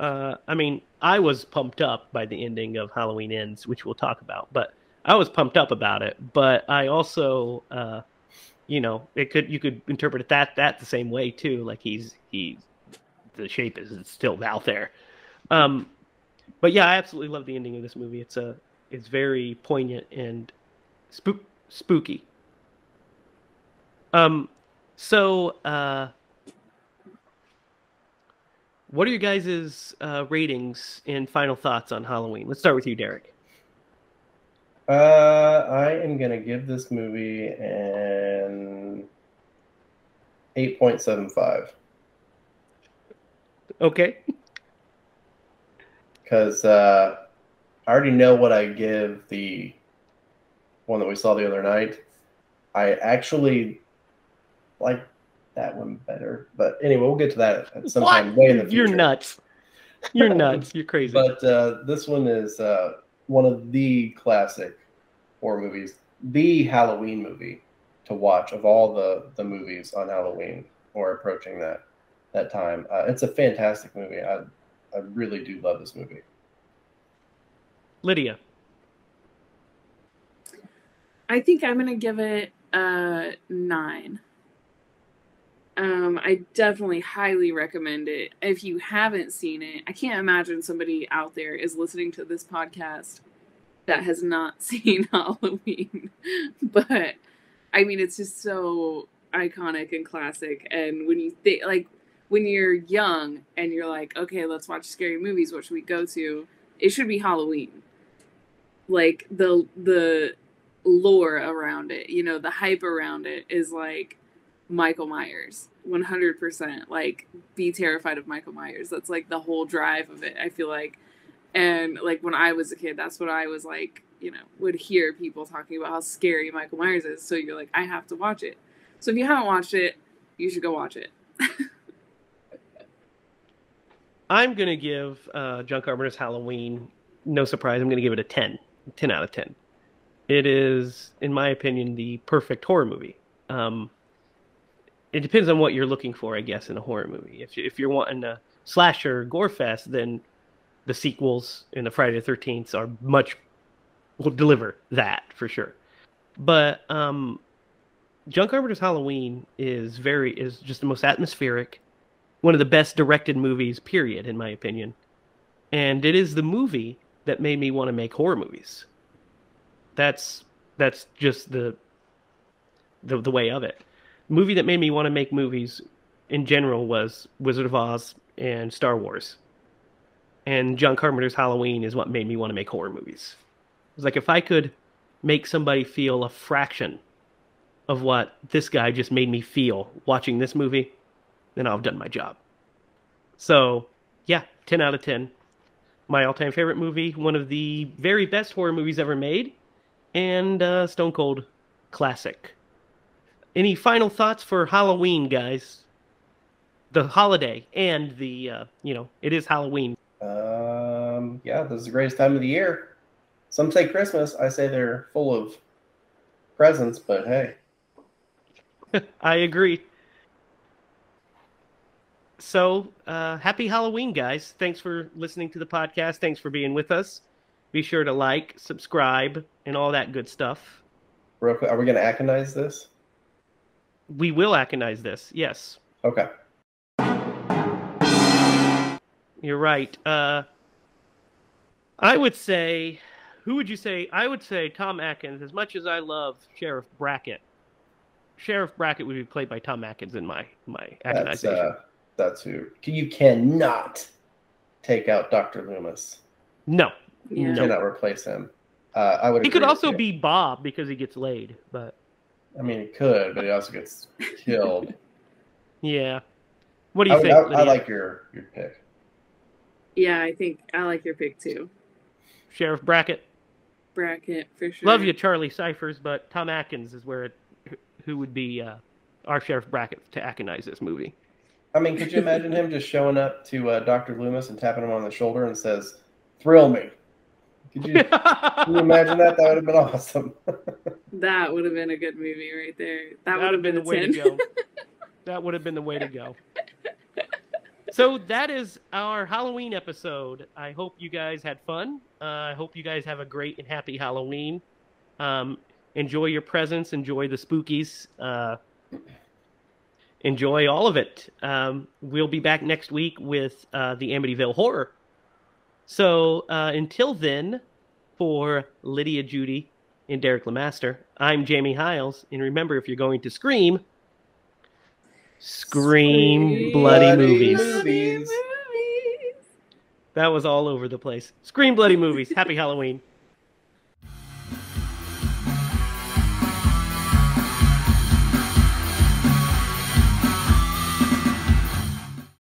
Uh, I mean, I was pumped up by the ending of Halloween Ends, which we'll talk about, but I was pumped up about it. But I also, uh, you know, it could you could interpret it that that the same way too. Like he's he's the shape is still out there. Um, but yeah, I absolutely love the ending of this movie. It's a it's very poignant and spook spooky. Um, so, uh, what are your guys' uh, ratings and final thoughts on Halloween? Let's start with you, Derek. Uh, I am gonna give this movie an eight point seven five Okay. because uh, I already know what I give the one that we saw the other night. I actually like that one better, but anyway, we'll get to that at some time way in the future. You're nuts. You're nuts. You're crazy. But uh, this one is uh, one of the classic horror movies, the Halloween movie to watch of all the the movies on Halloween or approaching that that time. Uh, it's a fantastic movie. I I really do love this movie. Lydia. I think I'm gonna give it a nine. Um, I definitely highly recommend it. If you haven't seen it, I can't imagine somebody out there is listening to this podcast that has not seen Halloween. but I mean, it's just so iconic and classic. And when you think, like, when you're young and you're like, okay, let's watch scary movies, what should we go to? It should be Halloween. Like the the lore around it, you know, the hype around it is like Michael Myers. 100% like be terrified of Michael Myers. That's like the whole drive of it. I feel like and like when I was a kid, that's what I was like, you know, would hear people talking about how scary Michael Myers is. So you're like, I have to watch it. So if you haven't watched it, you should go watch it. I'm going to give uh, John Carpenter's Halloween, no surprise, I'm going to give it a 10. 10 out of 10. It is, in my opinion, the perfect horror movie. Um, it depends on what you're looking for, I guess, in a horror movie. If, if you're wanting a slasher gore fest, then the sequels in the Friday the 13th are much, will deliver that for sure. But um, John Carpenter's Halloween is very, is just the most atmospheric, one of the best directed movies, period, in my opinion. And it is the movie that made me want to make horror movies. That's that's just the the the way of it. Movie that made me want to make movies in general was Wizard of Oz and Star Wars. And John Carpenter's Halloween is what made me want to make horror movies. It's like if I could make somebody feel a fraction of what this guy just made me feel watching this movie, then I've done my job. So, yeah, 10 out of 10. My all time favorite movie, one of the very best horror movies ever made, and uh, Stone Cold classic. Any final thoughts for Halloween, guys? The holiday and the, uh, you know, it is Halloween. Um, yeah, this is the greatest time of the year. Some say Christmas. I say they're full of presents, but hey, I agree. So, uh, happy Halloween, guys. Thanks for listening to the podcast. Thanks for being with us. Be sure to like, subscribe, and all that good stuff. real quick, are we going to aconize this? We will aconize this. Yes, Okay. you're right. Uh, I would say, who would you say? I would say Tom Atkins. As much as I love Sheriff Brackett, Sheriff Brackett would be played by Tom Atkins in my my That's uh, that's who. You cannot take out Doctor Loomis. no, You Yeah. no. cannot replace him. Uh, I would. He could agree with also be Bob because he gets laid, but I mean, it could, but he also gets killed. yeah. What do you would- think? I, I like your your pick. Yeah, I think I like your pick too. Sheriff Brackett. Brackett for sure. Love you, Charlie Cyphers, but Tom Atkins is where it, who would be uh, our Sheriff Brackett to Atkinize this movie. I mean, could you imagine him just showing up to uh, Doctor Loomis and tapping him on the shoulder and says, "Thrill me"? Could you, can you imagine that? That would have been awesome. That would have been a good movie right there. That That would have been, the way 10. to go. that would have been the way to go. So that is our Halloween episode. I hope you guys had fun. Uh, I hope you guys have a great and happy Halloween. Um, enjoy your presents. Enjoy the spookies. Uh, enjoy all of it. Um, we'll be back next week with uh, the Amityville Horror. So uh, until then, for Lydia Judy and Derek Lemaster, I'm Jamie Hiles. And remember, if you're going to scream, scream, bloody, movies. movies. That was all over the place. Scream bloody movies. Happy Halloween.